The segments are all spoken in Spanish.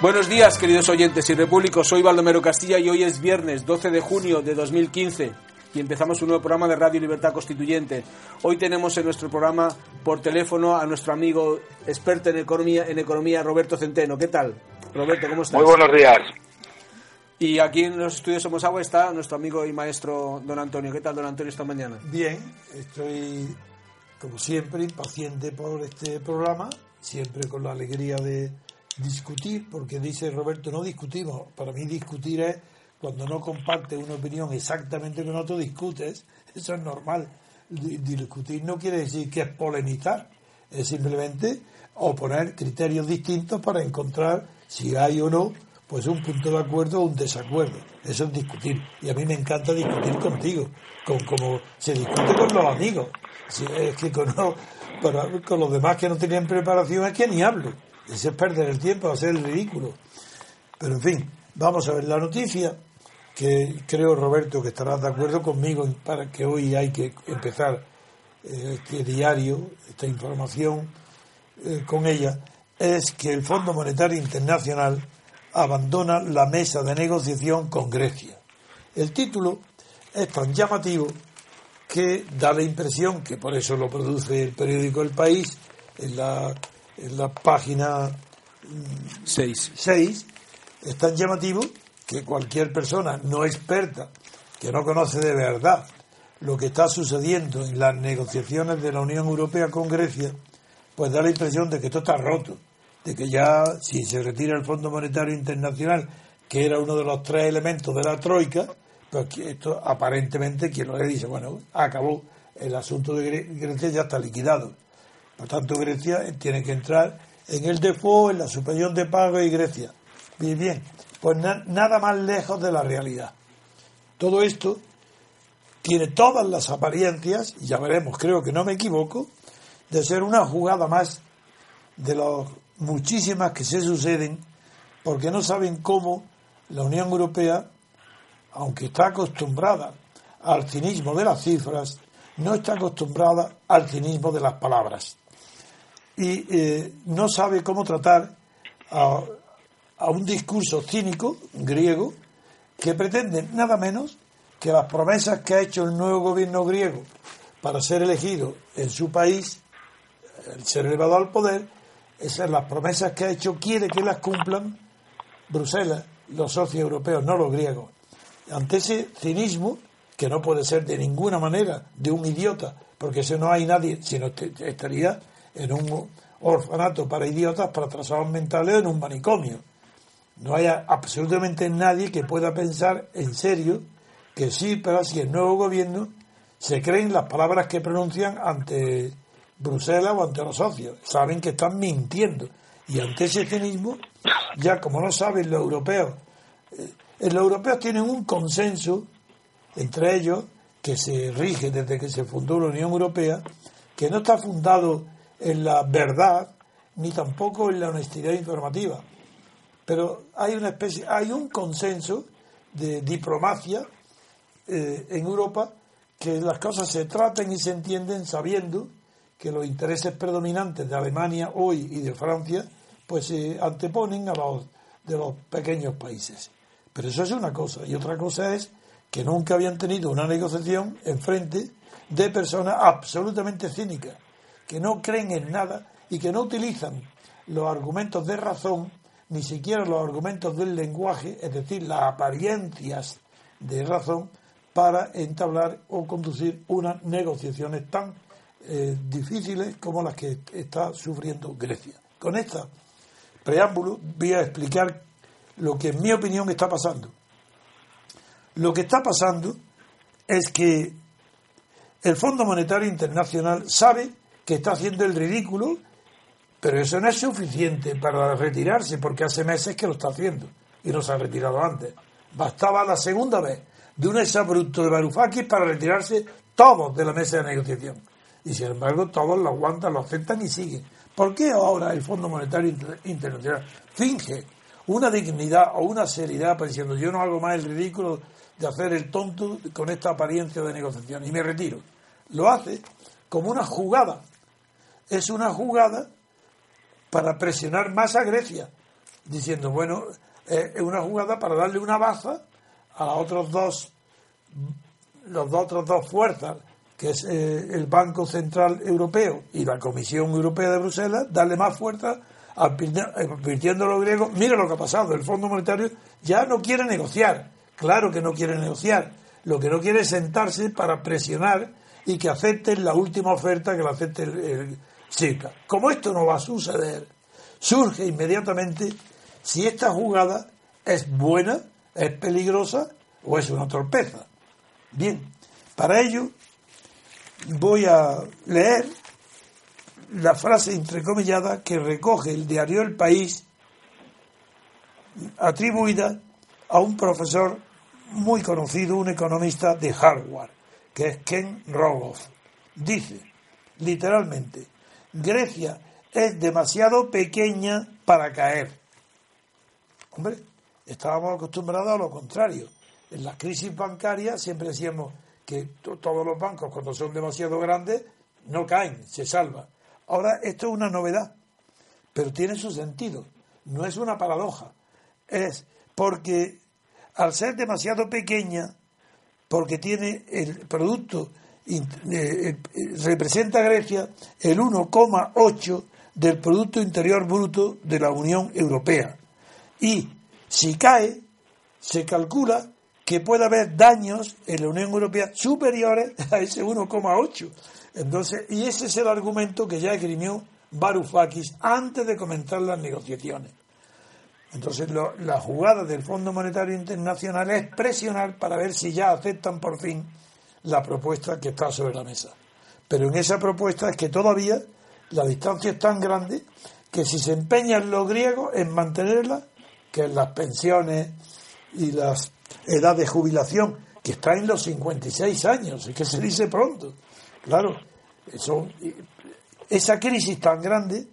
Buenos días, queridos oyentes y repúblicos. Soy Baldomero Castilla y hoy es viernes 12 de junio de 2015 y empezamos un nuevo programa de Radio Libertad Constituyente. Hoy tenemos en nuestro programa por teléfono a nuestro amigo experto en economía, en economía Roberto Centeno. ¿Qué tal? Roberto, ¿cómo estás? Muy buenos días. Y aquí en los estudios Somos Agua está nuestro amigo y maestro don Antonio. ¿Qué tal, don Antonio, esta mañana? Bien, estoy como siempre impaciente por este programa, siempre con la alegría de discutir, porque dice Roberto, no discutimos. Para mí discutir es cuando no compartes una opinión exactamente con otro, discutes. Eso es normal. Discutir no quiere decir que es polemizar, es simplemente oponer criterios distintos para encontrar si hay o no pues un punto de acuerdo o un desacuerdo. Eso es discutir. Y a mí me encanta discutir contigo, con como se discute con los amigos. Si es que con, con los demás que no tenían preparación es que ni hablo. Eso es perder el tiempo, hacer el ridículo. Pero en fin, vamos a ver la noticia, que creo, Roberto, que estarás de acuerdo conmigo para que hoy hay que empezar eh, este diario, esta información eh, con ella, es que el Fondo Monetario Internacional abandona la mesa de negociación con Grecia. El título es tan llamativo que da la impresión, que por eso lo produce el periódico El País, en la, en la página 6. 6, es tan llamativo que cualquier persona no experta, que no conoce de verdad lo que está sucediendo en las negociaciones de la Unión Europea con Grecia, pues da la impresión de que esto está roto, de que ya si se retira el Fondo Monetario Internacional, que era uno de los tres elementos de la Troika, pues esto aparentemente quien lo le dice, bueno, acabó el asunto de Grecia, ya está liquidado. Por tanto, Grecia tiene que entrar en el default, en la suspensión de pago y Grecia. Bien, bien, pues nada más lejos de la realidad. Todo esto tiene todas las apariencias, y ya veremos, creo que no me equivoco, de ser una jugada más de las muchísimas que se suceden, porque no saben cómo la Unión Europea, aunque está acostumbrada al cinismo de las cifras, no está acostumbrada al cinismo de las palabras. Y eh, no sabe cómo tratar a, a un discurso cínico griego que pretende nada menos que las promesas que ha hecho el nuevo gobierno griego para ser elegido en su país, ser elevado al poder, esas las promesas que ha hecho, quiere que las cumplan Bruselas, los socios europeos, no los griegos. Ante ese cinismo, que no puede ser de ninguna manera de un idiota, porque si no hay nadie, sino estaría en un orfanato para idiotas, para trazados mentales en un manicomio. No hay absolutamente nadie que pueda pensar en serio que sí, pero si el nuevo gobierno se creen las palabras que pronuncian ante Bruselas o ante los socios. Saben que están mintiendo. Y ante ese cinismo, ya como no saben los europeos, eh, los europeos tienen un consenso entre ellos que se rige desde que se fundó la Unión Europea, que no está fundado en la verdad ni tampoco en la honestidad informativa. Pero hay una especie, hay un consenso de diplomacia eh, en Europa que las cosas se traten y se entienden sabiendo que los intereses predominantes de Alemania hoy y de Francia pues se anteponen a los de los pequeños países. Pero eso es una cosa. Y otra cosa es que nunca habían tenido una negociación en frente de personas absolutamente cínicas, que no creen en nada y que no utilizan los argumentos de razón, ni siquiera los argumentos del lenguaje, es decir, las apariencias de razón, para entablar o conducir unas negociaciones tan eh, difíciles como las que está sufriendo Grecia. Con este preámbulo voy a explicar lo que en mi opinión está pasando. Lo que está pasando es que el Fondo Monetario Internacional sabe que está haciendo el ridículo, pero eso no es suficiente para retirarse, porque hace meses que lo está haciendo y no se ha retirado antes. Bastaba la segunda vez de un exabrupto de Varoufakis para retirarse todos de la mesa de negociación. Y sin embargo, todos lo aguantan, lo aceptan y siguen. ¿Por qué ahora el Fondo Monetario Internacional finge una dignidad o una seriedad diciendo yo no hago más el ridículo de hacer el tonto con esta apariencia de negociación y me retiro? Lo hace como una jugada. Es una jugada para presionar más a Grecia. diciendo, bueno, es una jugada para darle una baza a los otros dos, los dos, otros dos fuerzas, que es eh, el Banco Central Europeo y la Comisión Europea de Bruselas, darle más fuerza advirtiendo a los griegos, mira lo que ha pasado, el Fondo Monetario ya no quiere negociar, claro que no quiere negociar, lo que no quiere es sentarse para presionar y que acepten la última oferta que la acepte el Como esto no va a suceder, surge inmediatamente si esta jugada es buena, es peligrosa o es una torpeza. Bien, para ello voy a leer la frase entrecomillada que recoge el diario El País atribuida a un profesor muy conocido, un economista de Harvard, que es Ken Rogoff. Dice, literalmente, Grecia es demasiado pequeña para caer. Hombre, estábamos acostumbrados a lo contrario. En las crisis bancarias siempre decíamos que todos los bancos cuando son demasiado grandes no caen, se salvan. Ahora, esto es una novedad, pero tiene su sentido. No es una paradoja. Es porque al ser demasiado pequeña, porque tiene el producto, eh, eh, representa Grecia el 1,8 del Producto Interior Bruto de la Unión Europea. Y si cae, se calcula que puede haber daños en la Unión Europea superiores a ese 1,8. Entonces, y ese es el argumento que ya esgrimió Varoufakis antes de comenzar las negociaciones. Entonces, la jugada del Fondo Monetario Internacional es presionar para ver si ya aceptan por fin la propuesta que está sobre la mesa. Pero en esa propuesta es que todavía la distancia es tan grande que si se empeñan los griegos en mantenerla, que las pensiones y las edades de jubilación, que está en los 56 años, es que se dice pronto, Claro, esa crisis tan grande,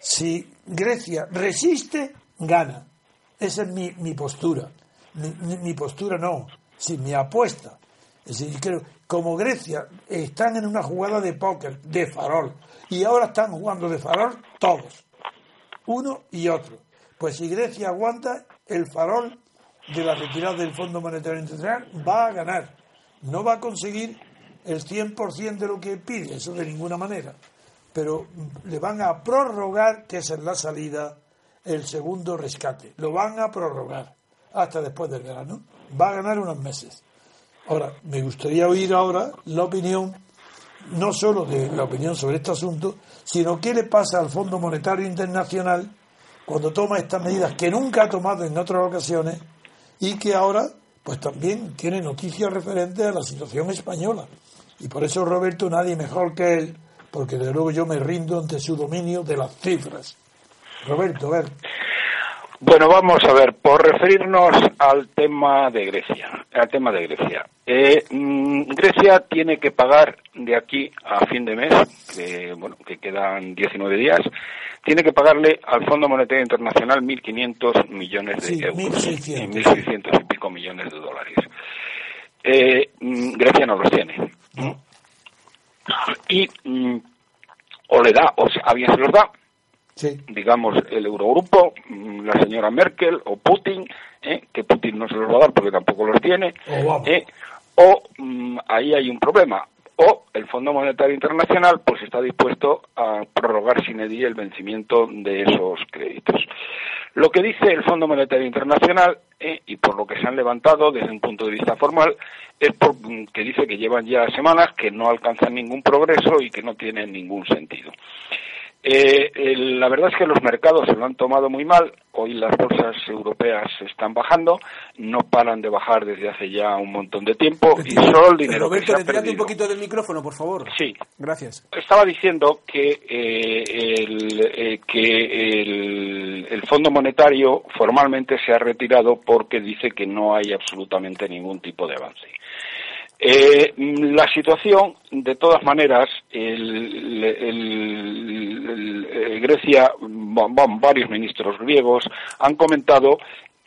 si Grecia resiste, gana. Esa es mi, postura. Mi, postura no, si mi apuesta. Es decir, creo, como Grecia están en una jugada de póker, de farol, y ahora están jugando de farol todos, uno y otro. Pues si Grecia aguanta, el farol de la retirada del Fondo Monetario Internacional va a ganar. No va a conseguir el 100% de lo que pide, eso de ninguna manera. Pero le van a prorrogar, que es en la salida, el segundo rescate. Lo van a prorrogar hasta después del verano. Va a ganar unos meses. Ahora, me gustaría oír ahora la opinión, no solo de la opinión sobre este asunto, sino qué le pasa al Fondo Monetario Internacional cuando toma estas medidas que nunca ha tomado en otras ocasiones y que ahora pues también tiene noticias referentes a la situación española. Y por eso, Roberto, nadie mejor que él, porque de luego yo me rindo ante su dominio de las cifras. Roberto, a ver. Bueno, vamos a ver, por referirnos al tema de Grecia, al tema de Grecia. Eh, mm, Grecia tiene que pagar de aquí a fin de mes, que bueno, que quedan 19 días, tiene que pagarle al Fondo Monetario Internacional 1.500 millones de euros, 1.600 y pico millones de dólares. Eh, mm, Grecia no los tiene. Y mm, o le da, o sea, bien se los da, digamos, el Eurogrupo, mm, la señora Merkel o Putin, ¿eh? que Putin no se los va a dar porque tampoco los tiene, ¿eh? o ahí hay un problema, o el Fondo Monetario Internacional pues está dispuesto a prorrogar sin edie el vencimiento de esos créditos. Lo que dice el Fondo Monetario Internacional eh, y por lo que se han levantado desde un punto de vista formal es que dice que llevan ya semanas que no alcanzan ningún progreso y que no tienen ningún sentido. Eh, la verdad es que los mercados se lo han tomado muy mal. Hoy las bolsas europeas están bajando, no paran de bajar desde hace ya un montón de tiempo y solo el dinero que se ha perdido. un poquito del micrófono, por favor. Sí. Gracias. Estaba diciendo que eh, el, eh, que el, el Fondo Monetario formalmente se ha retirado porque dice que no hay absolutamente ningún tipo de avance. Eh, la situación, de todas maneras, Grecia, varios ministros griegos han comentado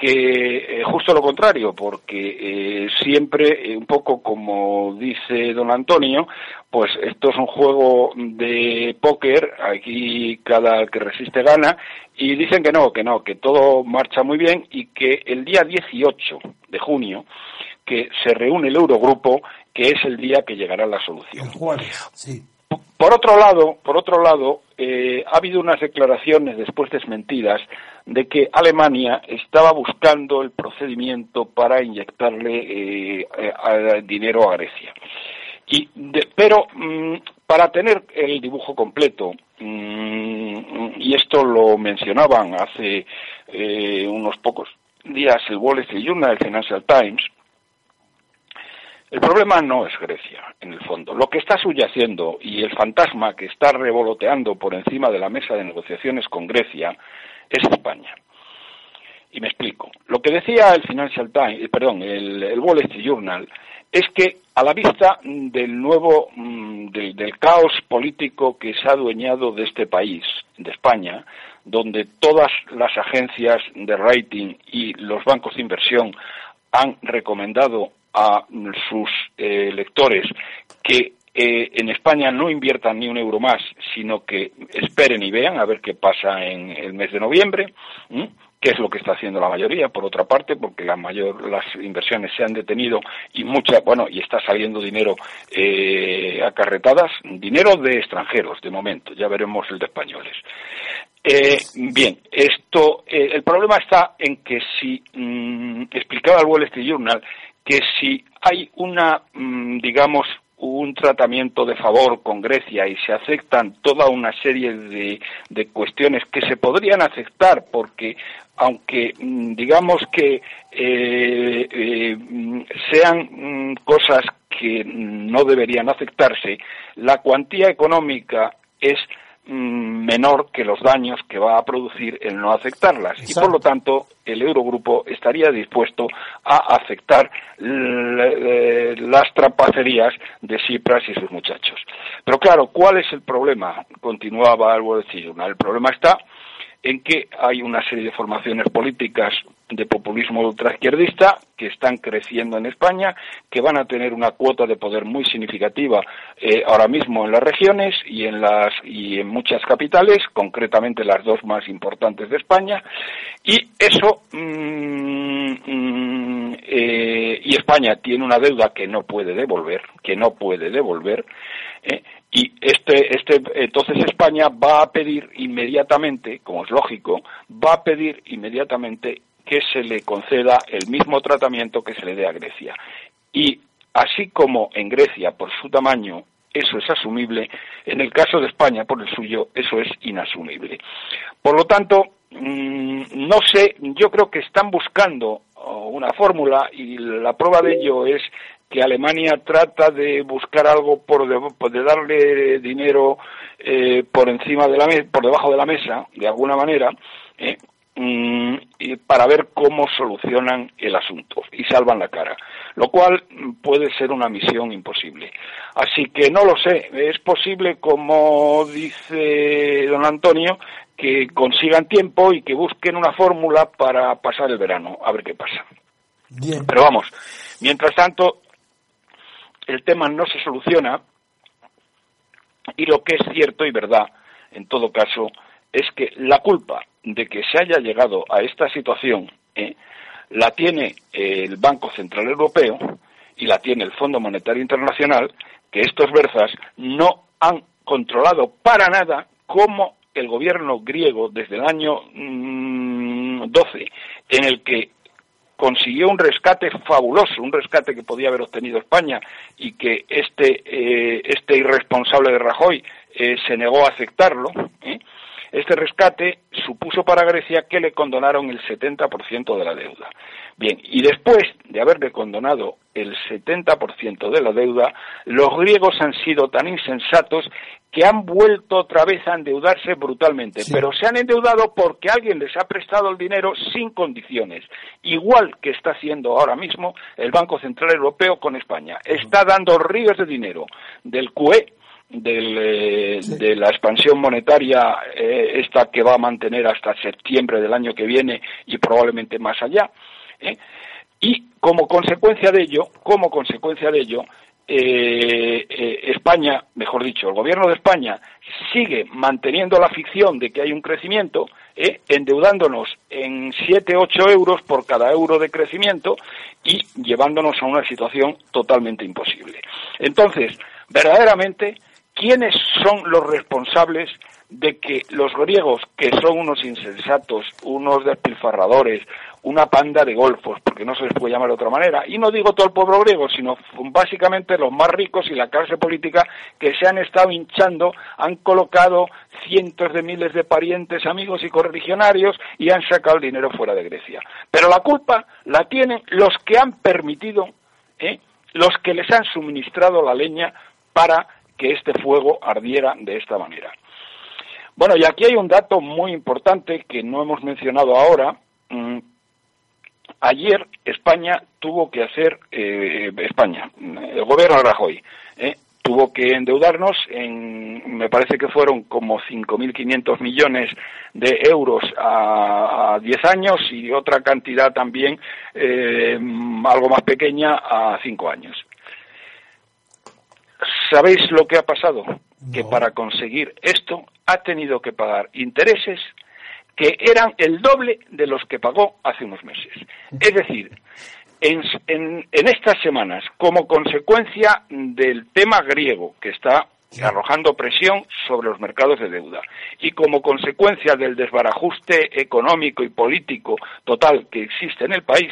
que eh, justo lo contrario, porque eh, siempre, un poco como dice don Antonio, pues esto es un juego de póker, aquí cada que resiste gana, y dicen que no, que no, que todo marcha muy bien y que el día 18 de junio que se reúne el Eurogrupo, que es el día que llegará la solución. Por otro lado, por otro lado, eh, ha habido unas declaraciones después desmentidas de que Alemania estaba buscando el procedimiento para inyectarle eh, dinero a Grecia. Y pero mm, para tener el dibujo completo, mm, y esto lo mencionaban hace eh, unos pocos días el Wall Street Journal, el Financial Times, el problema no es Grecia, en el fondo. Lo que está subyaciendo y el fantasma que está revoloteando por encima de la mesa de negociaciones con Grecia es España. Y me explico. Lo que decía el Financial Times, eh, perdón, el, Wall Street Journal, es que a la vista del nuevo, mm, del, caos político que se ha adueñado de este país, de España, donde todas las agencias de rating y los bancos de inversión han recomendado a sus eh, lectores que eh, en España no inviertan ni un euro más, sino que esperen y vean a ver qué pasa en el mes de noviembre, que es lo que está haciendo la mayoría, por otra parte, porque la mayor, las inversiones se han detenido y mucha, bueno, y está saliendo dinero eh, acarretadas, dinero de extranjeros, de momento, ya veremos el de españoles. Eh, bien, esto, el problema está en que si mm, explicaba el Wall Street Journal que si hay una, mm, digamos, un tratamiento de favor con Grecia y se aceptan toda una serie de, de cuestiones que se podrían aceptar porque aunque mm, digamos que eh, eh, sean mm, cosas que no deberían aceptarse, la cuantía económica es menor que los daños que va a producir el no aceptarlas y por lo tanto el Eurogrupo estaría dispuesto a aceptar las trapacerías de Cipras y sus muchachos. Pero claro, ¿cuál es el problema? Continuaba el El problema está en que hay una serie de formaciones políticas de populismo ultraizquierdista que están creciendo en España, que van a tener una cuota de poder muy significativa eh, ahora mismo en las regiones y en las y en muchas capitales, concretamente las dos más importantes de España, y eso mm, mm, eh, y España tiene una deuda que no puede devolver, que no puede devolver, eh, y este, este, entonces España va a pedir inmediatamente, como es lógico, va a pedir inmediatamente que se le conceda el mismo tratamiento que se le dé a Grecia. Y así como en Grecia, por su tamaño, eso es asumible, en el caso de España, por el suyo, eso es inasumible. Por lo tanto, mm, no sé, yo creo que están buscando oh, una fórmula y la prueba de ello es que Alemania trata de buscar algo por de, darle dinero eh, por encima de la por debajo de la mesa de alguna manera eh, para ver cómo solucionan el asunto y salvan la cara lo cual puede ser una misión imposible así que no lo sé es posible como dice don Antonio que consigan tiempo y que busquen una fórmula para pasar el verano a ver qué pasa Bien. Pero vamos, mientras tanto, el tema no se soluciona y lo que es cierto y verdad, en todo caso, es que la culpa de que se haya llegado a esta situación eh, la tiene el Banco Central Europeo y la tiene el Fondo Monetario Internacional, que estos versas no han controlado para nada cómo el gobierno griego desde el año 12, mm, en el que consiguió un rescate fabuloso, un rescate que podía haber obtenido España y que este, eh, este irresponsable de Rajoy eh, se negó a aceptarlo. ¿eh? Este rescate supuso para Grecia que le condonaron el 70% de la deuda. Bien, y después de haberle condonado el 70% de la deuda, los griegos han sido tan insensatos que han vuelto otra vez a endeudarse brutalmente, pero se han endeudado porque alguien les ha prestado el dinero sin condiciones, igual que está haciendo ahora mismo el Banco Central Europeo con España. Está dando ríos de dinero del QE, eh, de la expansión monetaria, eh, esta que va a mantener hasta septiembre del año que viene y probablemente más allá. ¿eh? Y como consecuencia de ello, como consecuencia de ello, España, mejor dicho, el gobierno de España sigue manteniendo la ficción de que hay un crecimiento, endeudándonos en 7, 8 euros por cada euro de crecimiento y llevándonos a una situación totalmente imposible. Entonces, verdaderamente, ¿quiénes son los responsables de que los griegos, que son unos insensatos, unos despilfarradores, una panda de golfos, porque no se les puede llamar de otra manera, y no digo todo el pueblo griego, sino básicamente los más ricos y la clase política que se han estado hinchando, han colocado cientos de miles de parientes, amigos y correligionarios y han sacado el dinero fuera de Grecia. Pero la culpa la tienen los que han permitido, ¿eh? los que les han suministrado la leña para que este fuego ardiera de esta manera. Bueno, y aquí hay un dato muy importante que no hemos mencionado ahora. Mm, ayer España tuvo que hacer, eh, España, el gobierno de Rajoy, eh, tuvo que endeudarnos en, me parece que fueron como 5.500 millones de euros a, 10 años y otra cantidad también eh, algo más pequeña a 5 años. ¿Sabéis lo que ha pasado? Que para conseguir esto ha tenido que pagar intereses que eran el doble de los que pagó hace unos meses. Es decir, en, en, estas semanas, como consecuencia del tema griego que está arrojando presión sobre los mercados de deuda y como consecuencia del desbarajuste económico y político total que existe en el país,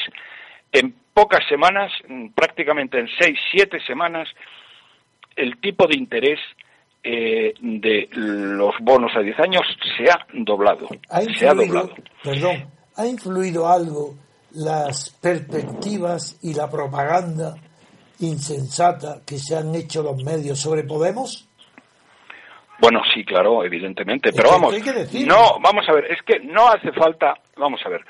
en pocas semanas, prácticamente en seis, siete semanas, el tipo de interés eh, de los bonos a 10 años se ha doblado. ¿Ha influido, se ha doblado. Perdón, ¿ha influido algo las perspectivas y la propaganda insensata que se han hecho los medios sobre Podemos? Bueno, sí, claro, evidentemente, pero vamos, no, vamos a ver, es que no hace falta, vamos a ver,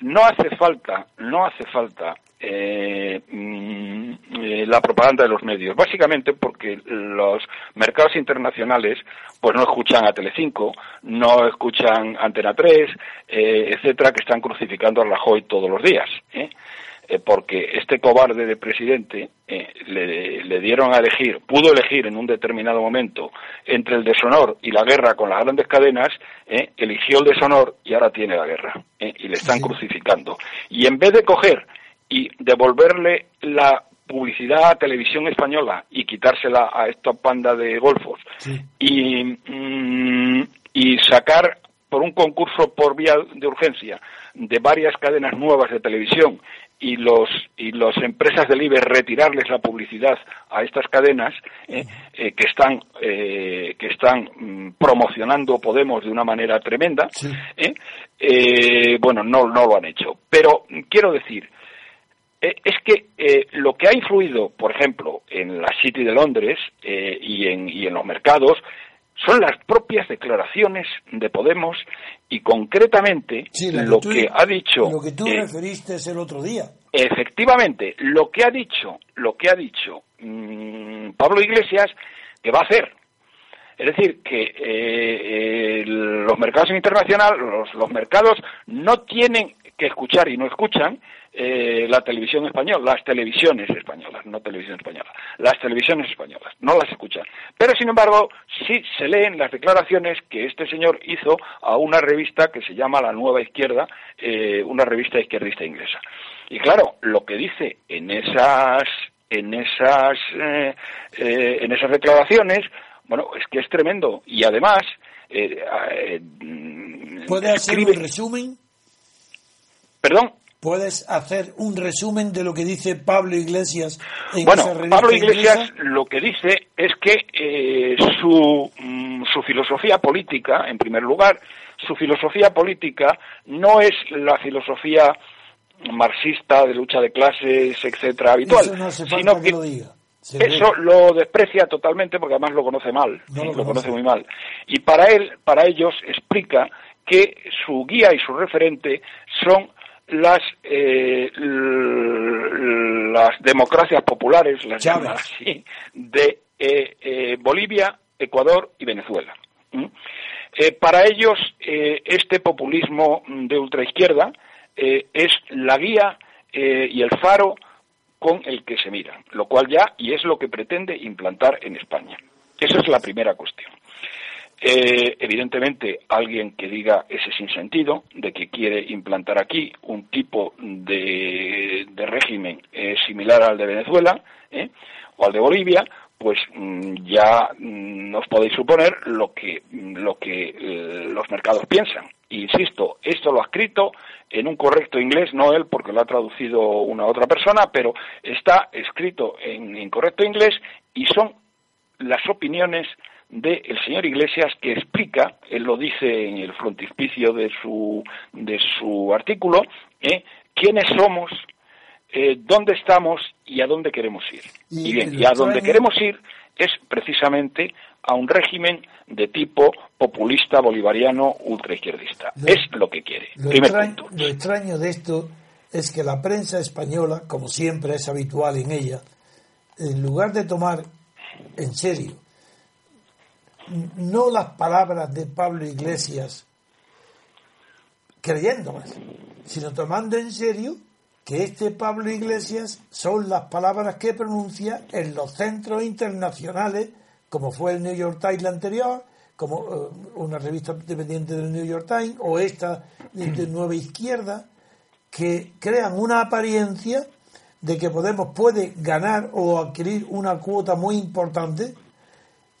no hace falta, no hace falta eh, mm, eh, la propaganda de los medios, básicamente porque los mercados internacionales pues no escuchan a Telecinco, no escuchan Antena 3, eh, etcétera, que están crucificando a Rajoy todos los días, ¿eh? porque este cobarde de presidente le, le, dieron a elegir, pudo elegir en un determinado momento entre el deshonor y la guerra con las grandes cadenas, eligió el deshonor y ahora tiene la guerra y le están crucificando. Y en vez de coger y devolverle la publicidad a televisión española y quitársela a esta panda de golfos. Y, mm, y sacar por un concurso por vía de urgencia de varias cadenas nuevas de televisión y los y las empresas del IBE retirarles la publicidad a estas cadenas eh, eh, que están eh, que están mm, promocionando Podemos de una manera tremenda bueno no no lo han hecho. Pero quiero decir eh, es que eh, lo que ha influido, por ejemplo, en la City de Londres eh, y, en, y en los mercados son las propias declaraciones de Podemos y concretamente lo que ha dicho lo que tú referiste el otro día. Efectivamente lo que ha dicho lo que ha dicho mm, Pablo Iglesias que va a hacer es decir que los mercados internacionales los, los mercados no tienen que escuchar y no escuchan eh, la televisión española, las televisiones españolas, no televisión española, las televisiones españolas, no las escuchan. Pero, sin embargo, sí se leen las declaraciones que este señor hizo a una revista que se llama La Nueva Izquierda, eh, una revista izquierdista inglesa. Y claro, lo que dice en esas en esas eh, en esas declaraciones, bueno, es que es tremendo y además ¿Puede hacer un resumen? Perdón. ¿Puedes hacer un resumen de lo que dice Pablo Iglesias en bueno, Pablo Iglesias lo que dice es que eh, su, mm, su filosofía política, en primer lugar, su filosofía política no es la filosofía marxista de lucha de clases, etcétera, habitual, sino que, lo diga. Eso lo desprecia totalmente porque además lo conoce mal, lo, conoce muy mal. Y para él, para ellos, explica que su guía y su referente son las eh, las democracias populares, las llamas así, de eh, eh, Bolivia, Ecuador y Venezuela. para ellos, este populismo de ultraizquierda es la guía y el faro con el que se mira, lo cual ya y es lo que pretende implantar en España. Esa es la primera cuestión. Eh, evidentemente, alguien que diga ese sinsentido de que quiere implantar aquí un tipo de, régimen eh, similar al de Venezuela eh, o al de Bolivia, pues mm, ya mm, nos podéis suponer lo que, lo que los mercados piensan. Insisto, esto lo ha escrito en un correcto inglés, no él porque lo ha traducido una otra persona, pero está escrito en, en correcto inglés y son las opiniones del señor Iglesias que explica, él lo dice en el frontispicio de su, de su artículo, ¿eh? quiénes somos, eh, dónde estamos y a dónde queremos ir. Y, bien, y a dónde queremos ir es precisamente a un régimen de tipo populista, bolivariano, ultraizquierdista. es lo que quiere. Lo extraño, lo extraño de esto es que la prensa española, como siempre es habitual en ella, en lugar de tomar en serio no las palabras de Pablo Iglesias creyéndolas, sino tomando en serio que este Pablo Iglesias son las palabras que pronuncia en los centros internacionales, como fue el New York Times anterior, como eh, una revista dependiente del New York Times, o esta de Nueva Izquierda, que crean una apariencia de que Podemos puede ganar o adquirir una cuota muy importante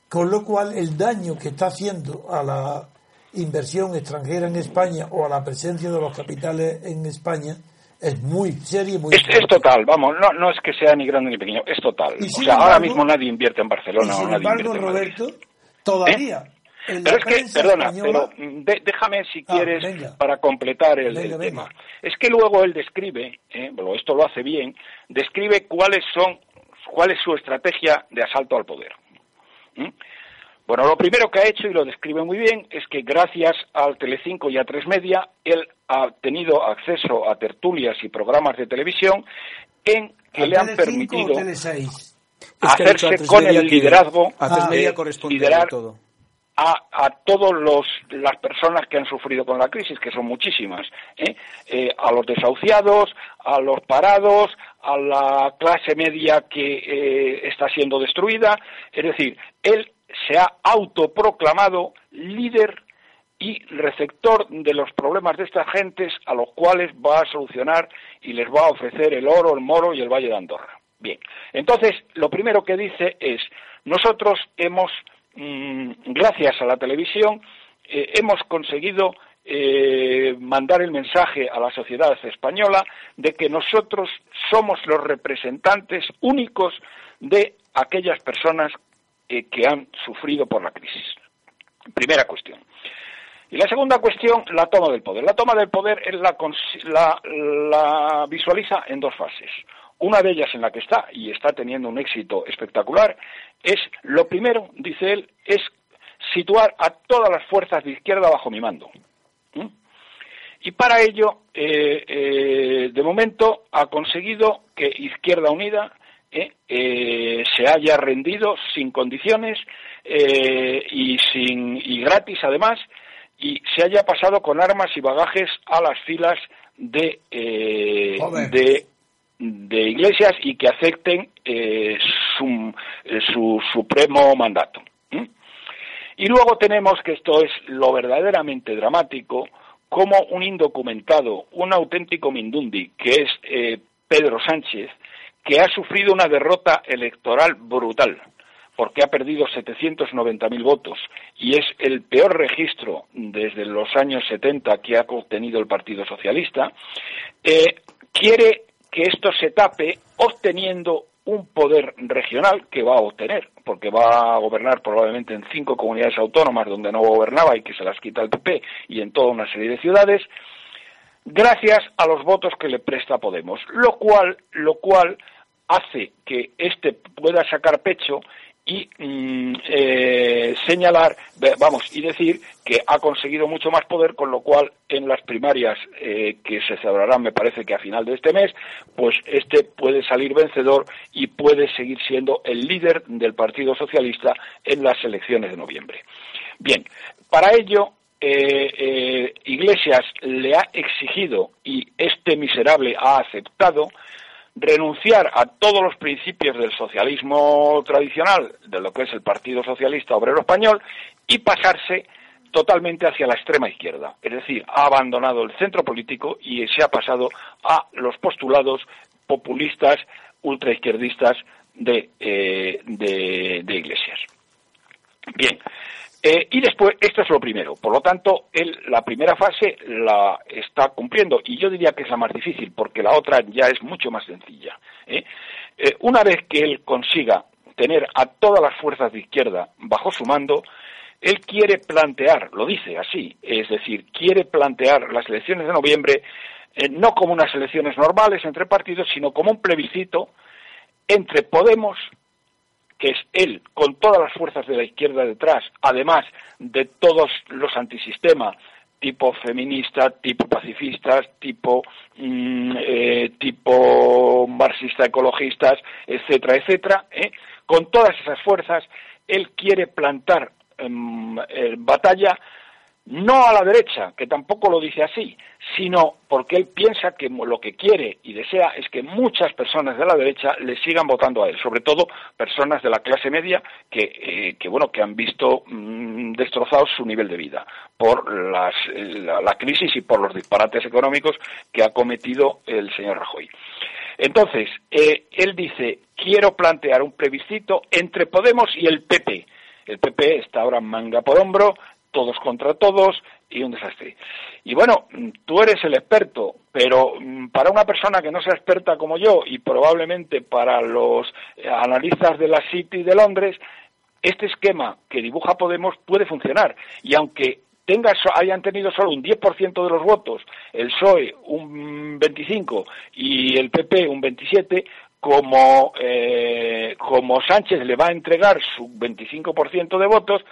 con lo cual, el daño que está haciendo a la inversión extranjera en España o a la presencia de los capitales en España es muy serio y muy es, es, total, vamos, no, no es que sea ni grande ni pequeño, es total. o sea, ahora mismo nadie invierte en Barcelona. sin embargo, Roberto, todavía. ¿Eh? Pero es que, perdona, pero déjame si ah, quieres para completar el, tema. Es que luego él describe, eh, bueno, esto lo hace bien, describe cuáles son, cuál es su estrategia de asalto al poder. ¿Mm? Bueno, lo primero que ha hecho, y lo describe muy bien, es que gracias al Telecinco y a Tres Media, él ha tenido acceso a tertulias y programas de televisión en que le han permitido hacerse con el liderazgo, a Media liderar todo. A, a todas las personas que han sufrido con la crisis, que son muchísimas, ¿eh? Eh, a los desahuciados, a los parados, a la clase media que eh, está siendo destruida. Es decir, él se ha autoproclamado líder y receptor de los problemas de estas gentes a los cuales va a solucionar y les va a ofrecer el oro, el moro y el Valle de Andorra. Bien, entonces lo primero que dice es, nosotros hemos, mm, gracias a la televisión, eh, hemos conseguido eh, mandar el mensaje a la sociedad española de que nosotros somos los representantes únicos de aquellas personas eh, que han sufrido por la crisis. Primera cuestión. Y la segunda cuestión, la toma del poder. La toma del poder la, la visualiza en dos fases. Una de ellas en la que está, y está teniendo un éxito espectacular, es, lo primero, dice él, es situar a todas las fuerzas de izquierda bajo mi mando. Y para ello, eh, eh, de momento, ha conseguido que Izquierda Unida eh, se haya rendido sin condiciones y, sin, y gratis además, y se haya pasado con armas y bagajes a las filas de, de, de, iglesias y que acepten su, su, supremo mandato. Y luego tenemos que esto es lo verdaderamente dramático, como un indocumentado, un auténtico Mindundi, que es eh, Pedro Sánchez, que ha sufrido una derrota electoral brutal, porque ha perdido 790.000 votos y es el peor registro desde los años 70 que ha obtenido el Partido Socialista, eh, quiere que esto se tape obteniendo un poder regional que va a obtener, porque va a gobernar probablemente en cinco comunidades autónomas donde no gobernaba y que se las quita el PP y en toda una serie de ciudades, gracias a los votos que le presta Podemos, lo cual, lo cual hace que éste pueda sacar pecho y mm, eh, señalar, vamos, y decir que ha conseguido mucho más poder, con lo cual en las primarias eh, que se celebrarán, me parece que a final de este mes, pues este puede salir vencedor y puede seguir siendo el líder del Partido Socialista en las elecciones de noviembre. Bien, para ello eh, Iglesias le ha exigido y este miserable ha aceptado renunciar a todos los principios del socialismo tradicional, de lo que es el Partido Socialista Obrero Español, y pasarse totalmente hacia la extrema izquierda. Es decir, ha abandonado el centro político y se ha pasado a los postulados populistas, ultraizquierdistas de, eh, de, de Iglesias. Bien, eh, y después, esto es lo primero. Por lo tanto, él la primera fase la está cumpliendo y yo diría que es la más difícil porque la otra ya es mucho más sencilla. ¿eh? Eh, una vez que él consiga tener a todas las fuerzas de izquierda bajo su mando, él quiere plantear, lo dice así, es decir, quiere plantear las elecciones de noviembre no como unas elecciones normales entre partidos, sino como un plebiscito entre Podemos que es él, con todas las fuerzas de la izquierda detrás, además de todos los antisistemas, tipo feminista, tipo pacifistas, tipo, mm, eh, tipo marxista ecologistas, etcétera, etcétera, ¿eh? con todas esas fuerzas, él quiere plantar em, batalla no a la derecha, que tampoco lo dice así, sino porque él piensa que lo que quiere y desea es que muchas personas de la derecha le sigan votando a él, sobre todo personas de la clase media que, eh, bueno, que han visto mm, destrozado su nivel de vida por la, crisis y por los disparates económicos que ha cometido el señor Rajoy. Entonces, eh, él dice, quiero plantear un plebiscito entre Podemos y el PP. El PP está ahora manga por hombro, todos contra todos y un desastre. Y bueno, tú eres el experto, pero mm, para una persona que no sea experta como yo y probablemente para los eh, analistas de la City de Londres, este esquema que dibuja Podemos puede funcionar. Y aunque tenga, hayan tenido solo un 10% de los votos, el PSOE un 25% y el PP un 27%, como, eh, como Sánchez le va a entregar su 25% de votos,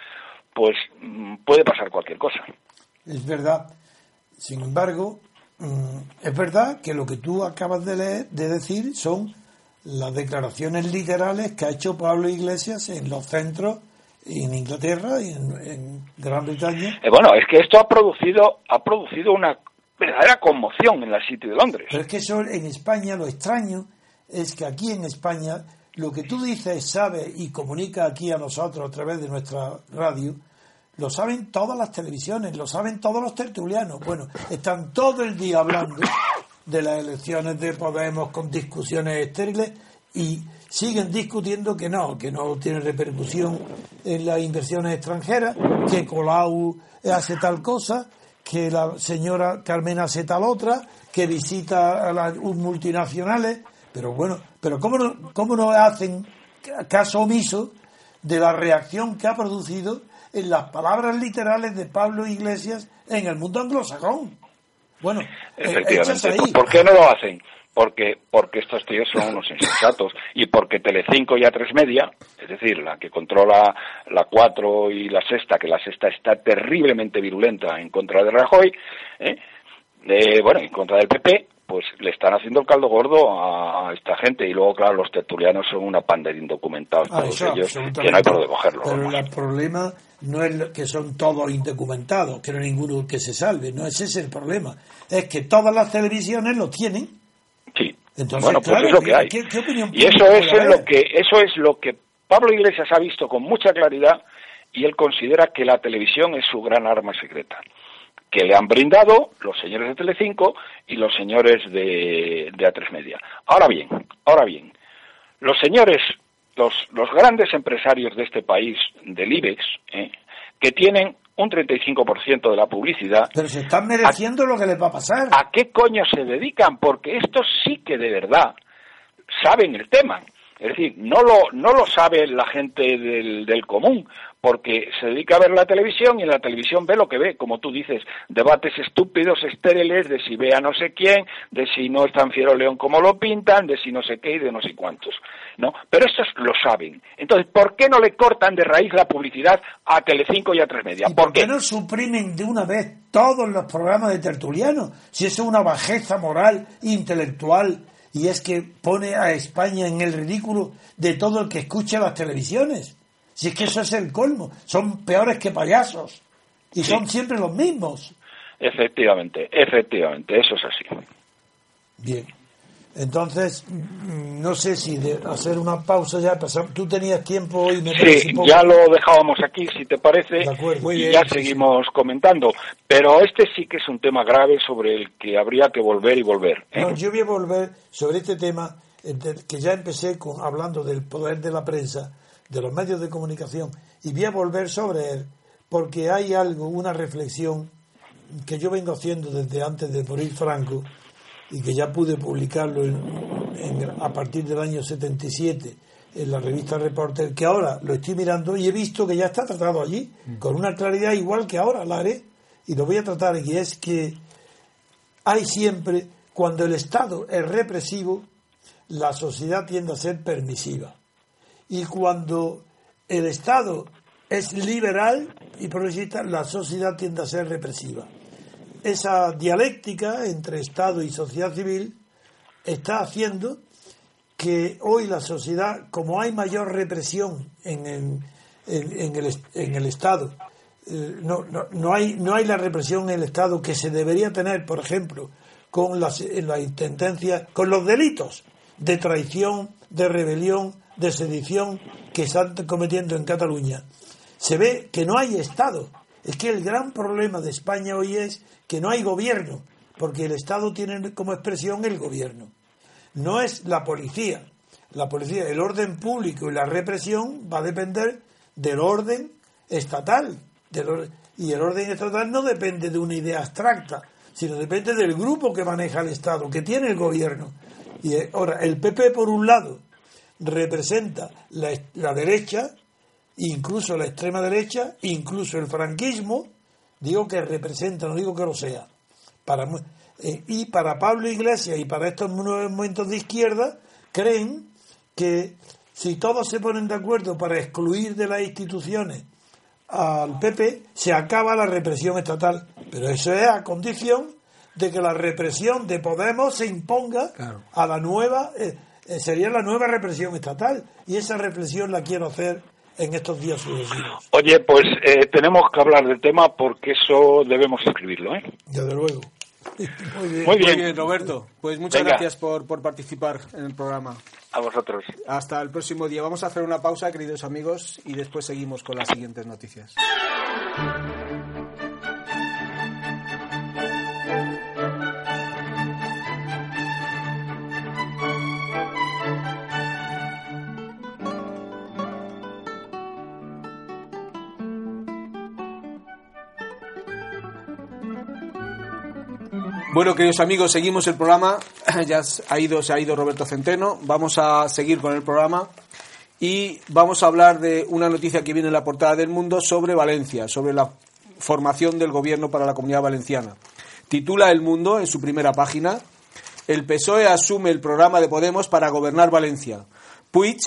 pues mm, puede pasar cualquier cosa. Es verdad. Sin embargo, mm, es verdad que lo que tú acabas de, leer, de decir son las declaraciones literales que ha hecho Pablo Iglesias en los centros en Inglaterra y en, Gran Bretaña. Eh, bueno, es que esto ha producido ha producido una verdadera conmoción en la City de Londres. Pero es que eso en España lo extraño es que aquí en España lo que tú dices, sabe y comunica aquí a nosotros a través de nuestra radio, lo saben todas las televisiones, lo saben todos los tertulianos. Bueno, están todo el día hablando de las elecciones de Podemos con discusiones estériles y siguen discutiendo que no, que no tiene repercusión en las inversiones extranjeras, que Colau hace tal cosa, que la señora Carmen hace tal otra, que visita a las multinacionales, pero bueno, pero ¿cómo no, cómo no hacen caso omiso de la reacción que ha producido en las palabras literales de Pablo Iglesias en el mundo anglosajón. Bueno, eh, efectivamente. ¿Por qué no lo hacen? Porque, porque estos tíos son unos insensatos y porque Telecinco y A3 Media, es decir, la que controla la 4 y la sexta, que la sexta está terriblemente virulenta en contra de Rajoy, ¿eh? bueno, en contra del PP, pues le están haciendo el caldo gordo a, esta gente. Y luego claro los tertulianos son una panda de indocumentados ah, todos ellos que no hay por cogerlo pero el problema no es que son todos indocumentados que no hay ninguno que se salve no es ese el problema. Es que todas las televisiones lo tienen. Sí. Bueno pues es lo que hay. y eso es lo que eso es lo que Pablo Iglesias ha visto con mucha claridad y él considera que la televisión es su gran arma secreta que le han brindado los señores de Telecinco y los señores de, de A3 Media. Ahora bien, ahora bien, los señores, los, los grandes empresarios de este país, del IBEX, ¿eh? que tienen un 35% de la publicidad. Pero se están mereciendo lo que les va a pasar. ¿A qué coño se dedican? Porque estos sí que de verdad saben el tema. Es decir, no lo, no lo sabe la gente del, del común, porque se dedica a ver la televisión y en la televisión ve lo que ve, como tú dices, debates estúpidos, estériles, de si ve a no sé quién, de si no es tan fiero león como lo pintan, de si no sé qué y de no sé cuántos, ¿no? Pero estos lo saben. Entonces, ¿por qué no le cortan de raíz la publicidad a Telecinco y a Tres Media? ¿Por, qué no suprimen de una vez todos los programas de tertuliano? Si eso es una bajeza moral, intelectual y es que pone a España en el ridículo de todo el que escucha las televisiones. Si es que eso es el colmo, son peores que payasos y son siempre los mismos. Efectivamente, efectivamente, eso es así. Bien. Entonces, no sé si de hacer una pausa ya, tú tenías tiempo hoy. Me sí, ya lo dejábamos aquí, si te parece, y ya seguimos comentando. Pero este sí que es un tema grave sobre el que habría que volver y volver. ¿eh? No, yo voy a volver sobre este tema que ya empecé con, hablando del poder de la prensa, de los medios de comunicación, y voy a volver sobre él, porque hay algo, una reflexión que yo vengo haciendo desde antes de morir Franco, y que ya pude publicarlo a partir del año 77 en la revista Reporter, que ahora lo estoy mirando y he visto que ya está tratado allí, mm. con una claridad igual que ahora la haré, y lo voy a tratar, y es que hay siempre, cuando el Estado es represivo, la sociedad tiende a ser permisiva. Y cuando el Estado es liberal y progresista, la sociedad tiende a ser represiva. Esa dialéctica entre Estado y sociedad civil está haciendo que hoy la sociedad, como hay mayor represión en, el, en, el, Estado, eh, no, no, hay, no hay la represión en el Estado que se debería tener, por ejemplo, con las, la intendencia, con los delitos de traición, de rebelión, de sedición que están cometiendo en Cataluña. Se ve que no hay Estado. Es que el gran problema de España hoy es que no hay gobierno, porque el Estado tiene como expresión el gobierno. No es la policía. La policía, el orden público y la represión va a depender del orden estatal. y el orden estatal no depende de una idea abstracta, sino depende del grupo que maneja el Estado, que tiene el gobierno. Y eh, ahora, el PP, por un lado, representa la, la derecha, incluso la extrema derecha, incluso el franquismo, Digo que representa, no digo que lo sea. Para, eh, y para Pablo Iglesias y para estos nuevos momentos de izquierda, creen que si todos se ponen de acuerdo para excluir de las instituciones al PP, se acaba la represión estatal. Pero eso es a condición de que la represión de Podemos se imponga a la nueva, eh, sería la nueva represión estatal. Y esa reflexión la quiero hacer en estos días sucesivos. Oye, pues eh, tenemos que hablar del tema porque eso debemos escribirlo, ¿eh? Desde luego. Muy bien. Muy bien. Roberto. Pues muchas gracias por, por participar en el programa. A vosotros. Hasta el próximo día. Vamos a hacer una pausa, queridos amigos, y después seguimos con las siguientes noticias. Bueno, queridos amigos, seguimos el programa. Ya ha ido, se ha ido Roberto Centeno. Vamos a seguir con el programa y vamos a hablar de una noticia que viene en la portada del mundo sobre Valencia, sobre la formación del gobierno para la comunidad valenciana. Titula El Mundo en su primera página. El PSOE asume el programa de Podemos para gobernar Valencia. Puig,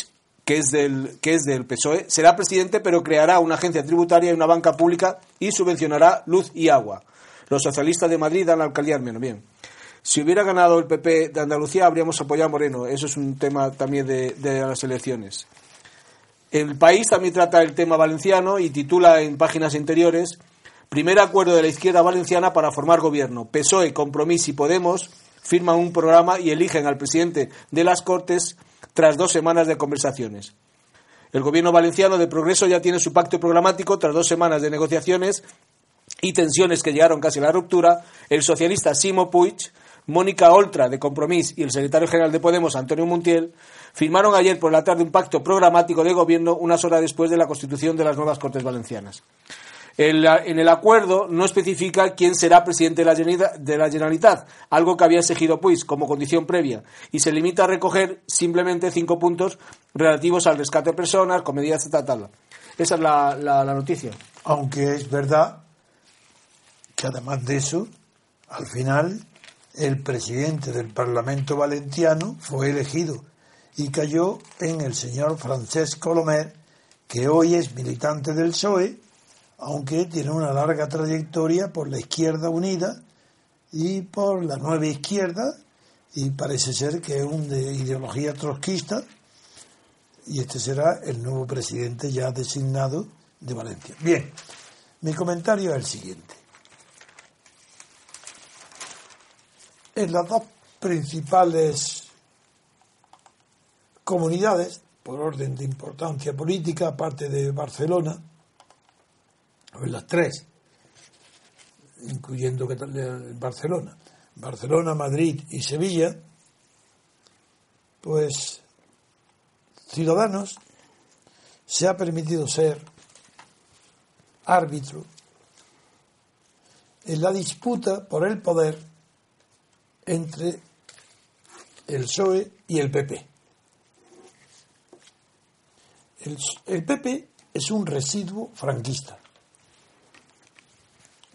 que es del, que es del PSOE, será presidente pero creará una agencia tributaria y una banca pública y subvencionará luz y agua. Los socialistas de Madrid dan la alcaldía al menos. Bien. Si hubiera ganado el PP de Andalucía, habríamos apoyado a Moreno. Eso es un tema también de, las elecciones. El país también trata el tema valenciano y titula en páginas interiores Primer acuerdo de la izquierda valenciana para formar gobierno. PSOE, Compromís y Podemos firman un programa y eligen al presidente de las Cortes tras dos semanas de conversaciones. El gobierno valenciano de Progreso ya tiene su pacto programático tras dos semanas de negociaciones y tensiones que llegaron casi a la ruptura, el socialista Simo Puig, Mónica Oltra de Compromís y el secretario general de Podemos, Antonio Montiel, firmaron ayer por la tarde un pacto programático de gobierno unas horas después de la constitución de las nuevas Cortes Valencianas. en el acuerdo no especifica quién será presidente de la, Generalitat, algo que había exigido pues como condición previa, y se limita a recoger simplemente cinco puntos relativos al rescate de personas con medidas estatales. Esa es la noticia. Aunque es verdad que además de eso, al final el presidente del Parlamento Valenciano fue elegido y cayó en el señor Francesc Colomer, que hoy es militante del PSOE aunque tiene una larga trayectoria por la izquierda unida y por la nueva izquierda, y parece ser que es un de ideología trotskista, y este será el nuevo presidente ya designado de Valencia. Bien, mi comentario es el siguiente. En las dos principales comunidades, por orden de importancia política, aparte de Barcelona, las tres, incluyendo Barcelona, Barcelona, Madrid y Sevilla, pues Ciudadanos se ha permitido ser árbitro en la disputa por el poder entre el PSOE y el PP. El, PP es un residuo franquista.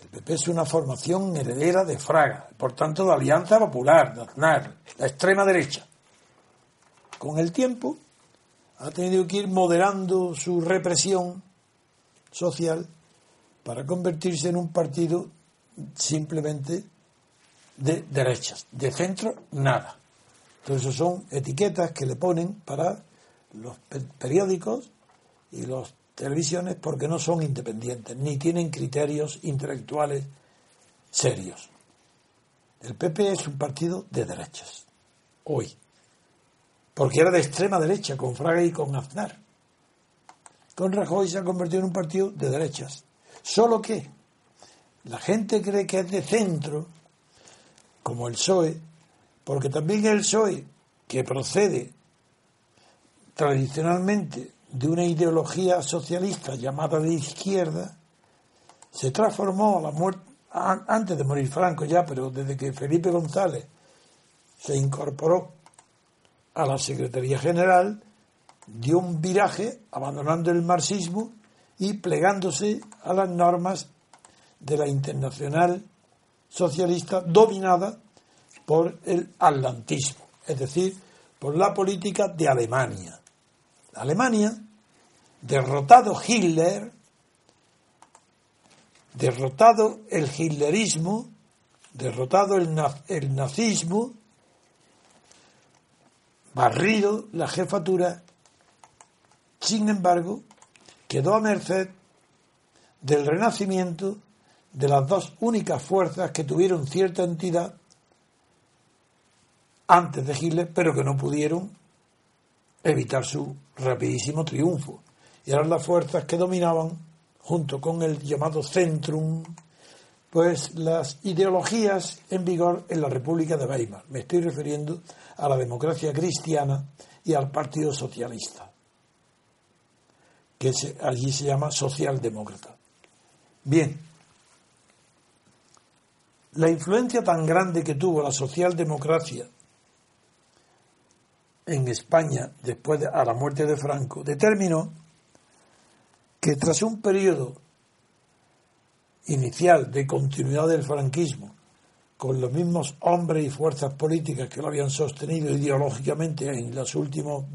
El PP es una formación heredera de Fraga, por tanto de Alianza Popular, de Aznar, la extrema derecha. Con el tiempo ha tenido que ir moderando su represión social para convertirse en un partido simplemente de derechas, de centro nada. Entonces son etiquetas que le ponen para los periódicos y los televisiones porque no son independientes, ni tienen criterios intelectuales serios. El PP es un partido de derechas, hoy, porque era de extrema derecha con Fraga y con Aznar. Con Rajoy se ha convertido en un partido de derechas. Solo que la gente cree que es de centro, como el PSOE, porque también el PSOE, que procede tradicionalmente de una ideología socialista llamada de izquierda, se transformó a la muerte, antes de morir Franco ya, pero desde que Felipe González se incorporó a la Secretaría General, dio un viraje abandonando el marxismo y plegándose a las normas de la internacional socialista dominada por el atlantismo, es decir, por la política de Alemania. Alemania derrotado Hitler, derrotado el hitlerismo, derrotado el, nazismo, barrido la jefatura, sin embargo, quedó a merced del renacimiento de las dos únicas fuerzas que tuvieron cierta entidad antes de Hitler, pero que no pudieron evitar su rapidísimo triunfo, y eran las fuerzas que dominaban, junto con el llamado Centrum, pues las ideologías en vigor en la República de Weimar. Me estoy refiriendo a la democracia cristiana y al Partido Socialista, que allí se llama socialdemócrata. Bien, la influencia tan grande que tuvo la socialdemocracia en España después de, a la muerte de Franco determinó que tras un periodo inicial de continuidad del franquismo, con los mismos hombres y fuerzas políticas que lo habían sostenido ideológicamente en los últimos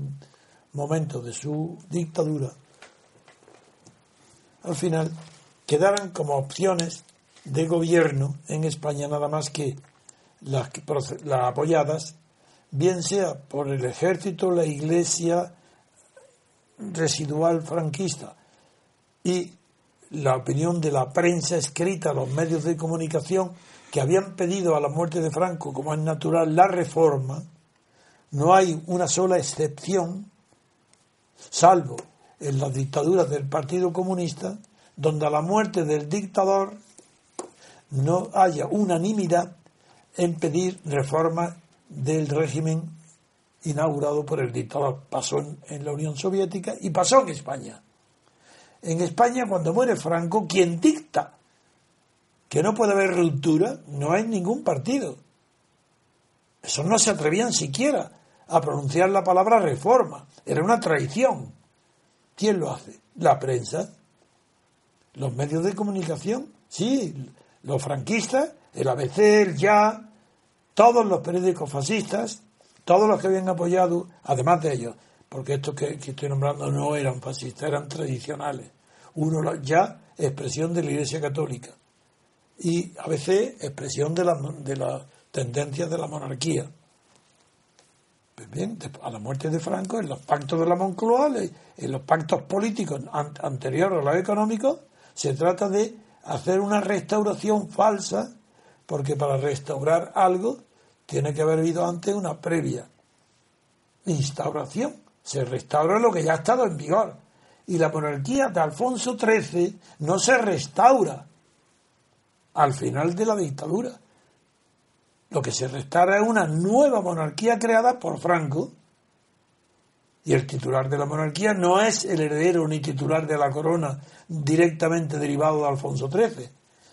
momentos de su dictadura, al final quedaran como opciones de gobierno en España nada más que las, apoyadas, bien sea por el ejército, la iglesia residual franquista. Y la opinión de la prensa escrita, los medios de comunicación que habían pedido a la muerte de Franco, como es natural, la reforma, no hay una sola excepción, salvo en las dictaduras del Partido Comunista, donde a la muerte del dictador no haya unanimidad en pedir reforma del régimen inaugurado por el dictador. Pasó en, en la Unión Soviética y pasó en España. En España, cuando muere Franco, quien dicta que no puede haber ruptura, no hay ningún partido. Eso no se atrevían siquiera a pronunciar la palabra reforma. Era una traición. ¿Quién lo hace? La prensa, los medios de comunicación, sí, los franquistas, el ABC, el Ya, todos los periódicos fascistas, todos los que habían apoyado, además de ellos, porque estos que, estoy nombrando no eran fascistas, eran tradicionales. Uno ya expresión de la Iglesia Católica y a veces expresión de, de las tendencias de la monarquía. Pues bien, a la muerte de Franco, en los pactos de la Moncloa, en los pactos políticos anteriores a los económicos, se trata de hacer una restauración falsa, porque para restaurar algo tiene que haber habido antes una previa instauración. Se restaura lo que ya ha estado en vigor. Y la monarquía de Alfonso XIII no se restaura al final de la dictadura. Lo que se restaura es una nueva monarquía creada por Franco. Y el titular de la monarquía no es el heredero ni titular de la corona directamente derivado de Alfonso XIII,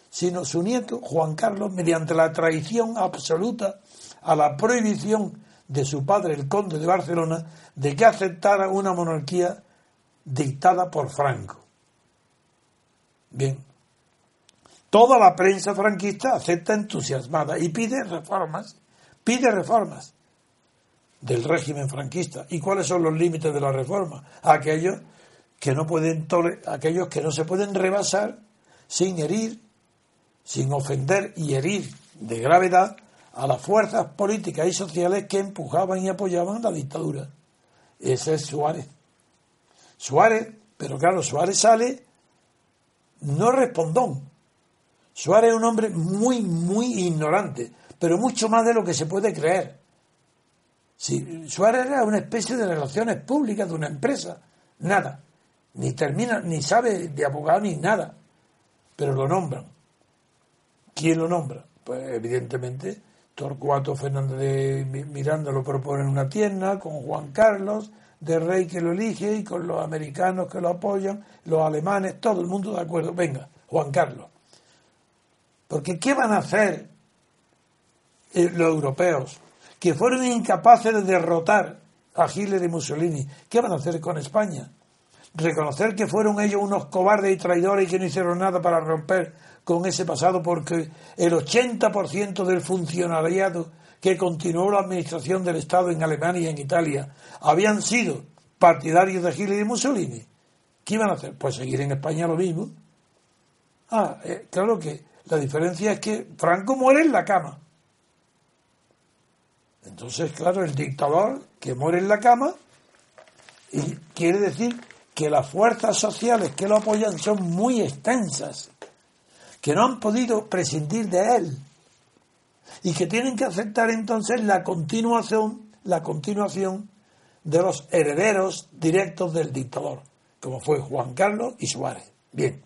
sino su nieto Juan Carlos mediante la traición absoluta a la prohibición de su padre, el conde de Barcelona, de que aceptara una monarquía dictada por Franco. Bien, toda la prensa franquista acepta entusiasmada y pide reformas, pide reformas del régimen franquista. ¿Y cuáles son los límites de la reforma? Aquellos que no pueden aquellos que no se pueden rebasar sin herir, sin ofender y herir de gravedad a las fuerzas políticas y sociales que empujaban y apoyaban la dictadura. Ese es Suárez. Suárez, pero claro, Suárez sale no respondón. Suárez es un hombre muy, muy ignorante, pero mucho más de lo que se puede creer. Si Suárez era una especie de relaciones públicas de una empresa, nada. Ni termina, ni sabe de abogado ni nada. Pero lo nombran. ¿Quién lo nombra? Pues evidentemente Torcuato Fernández de Miranda lo propone en una tienda, con Juan Carlos de Rey que lo elige y con los americanos que lo apoyan, los alemanes, todo el mundo de acuerdo. Venga, Juan Carlos. Porque ¿qué van a hacer eh, los europeos que fueron incapaces de derrotar a Hitler y Mussolini? ¿Qué van a hacer con España? Reconocer que fueron ellos unos cobardes y traidores y que no hicieron nada para romper con ese pasado porque el 80% del funcionariado que continuó la administración del Estado en Alemania y en Italia habían sido partidarios de Hitler y Mussolini. ¿Qué iban a hacer? Pues seguir en España lo mismo. Ah, eh, claro que la diferencia es que Franco muere en la cama. Entonces, claro, el dictador que muere en la cama y quiere decir que las fuerzas sociales que lo apoyan son muy extensas que no han podido prescindir de él y que tienen que aceptar entonces la continuación, la continuación de los herederos directos del dictador, como fue Juan Carlos y Suárez. Bien.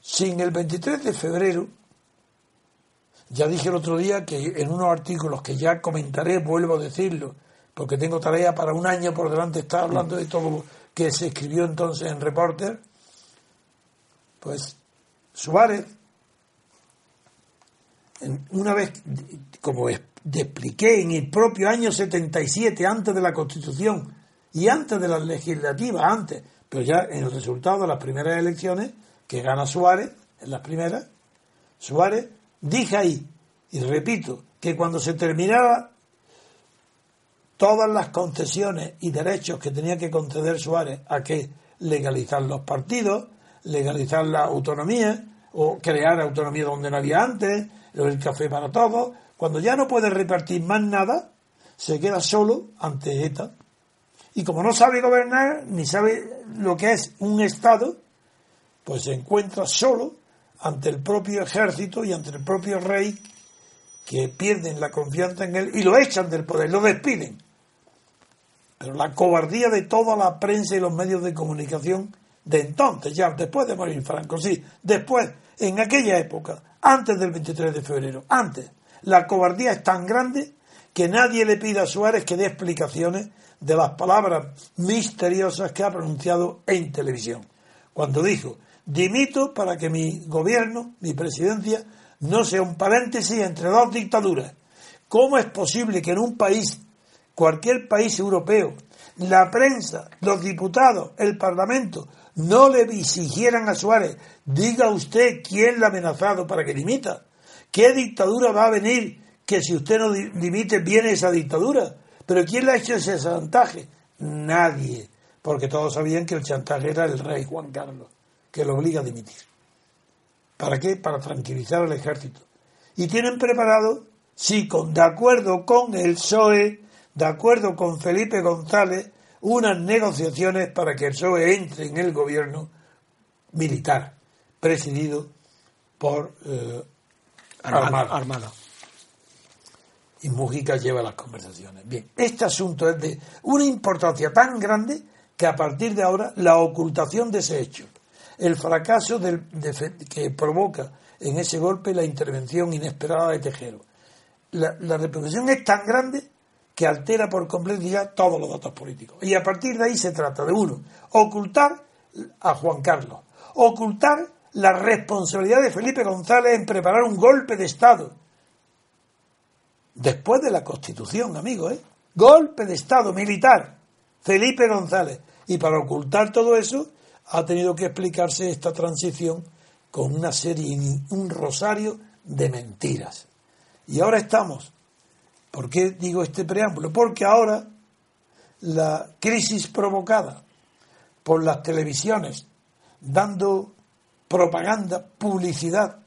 Sin el 23 de febrero, ya dije el otro día que en unos artículos que ya comentaré, vuelvo a decirlo, porque tengo tarea para un año por delante estar hablando de todo lo que se escribió entonces en Reporter, pues Suárez, una vez, como expliqué, en el propio año 77, antes de la Constitución y antes de las legislativas, antes, pero ya en el resultado de las primeras elecciones, que gana Suárez, en las primeras, Suárez, dije ahí, y repito, que cuando se terminara todas las concesiones y derechos que tenía que conceder Suárez a que legalizar los partidos, legalizar la autonomía o crear autonomía donde no había antes, el café para todos. Cuando ya no puede repartir más nada, se queda solo ante ETA. Y como no sabe gobernar, ni sabe lo que es un Estado, pues se encuentra solo ante el propio ejército y ante el propio rey, que pierden la confianza en él y lo echan del poder, lo despiden. Pero la cobardía de toda la prensa y los medios de comunicación de entonces, ya después de morir Franco, sí, después, en aquella época, antes del 23 de febrero, antes, la cobardía es tan grande que nadie le pide a Suárez que dé explicaciones de las palabras misteriosas que ha pronunciado en televisión, cuando dijo, dimito para que mi gobierno, mi presidencia, no sea un paréntesis entre dos dictaduras. ¿Cómo es posible que en un país, cualquier país europeo, la prensa, los diputados, el Parlamento, no le exigieran a Suárez, diga usted quién le ha amenazado para que dimita? ¿Qué dictadura va a venir que si usted no dimite viene esa dictadura? ¿Pero quién le ha hecho ese chantaje? Nadie, porque todos sabían que el chantaje era el rey Juan Carlos, que lo obliga a dimitir. ¿Para qué? Para tranquilizar al ejército. Y tienen preparado, sí, con, de acuerdo con el PSOE, de acuerdo con Felipe González, unas negociaciones para que el PSOE entre en el gobierno militar, presidido por eh, Armada. Y Mujica lleva las conversaciones. Bien, este asunto es de una importancia tan grande que a partir de ahora la ocultación de ese hecho, el fracaso que provoca en ese golpe la intervención inesperada de Tejero, la, repercusión es tan grande que altera por completo ya todos los datos políticos. Y a partir de ahí se trata de uno, ocultar a Juan Carlos, ocultar la responsabilidad de Felipe González en preparar un golpe de Estado. Después de la Constitución, amigo, ¿eh? Golpe de Estado militar. Felipe González. Y para ocultar todo eso, ha tenido que explicarse esta transición con una serie, un rosario de mentiras. Y ahora estamos. ¿Por qué digo este preámbulo? Porque ahora la crisis provocada por las televisiones dando propaganda, publicidad,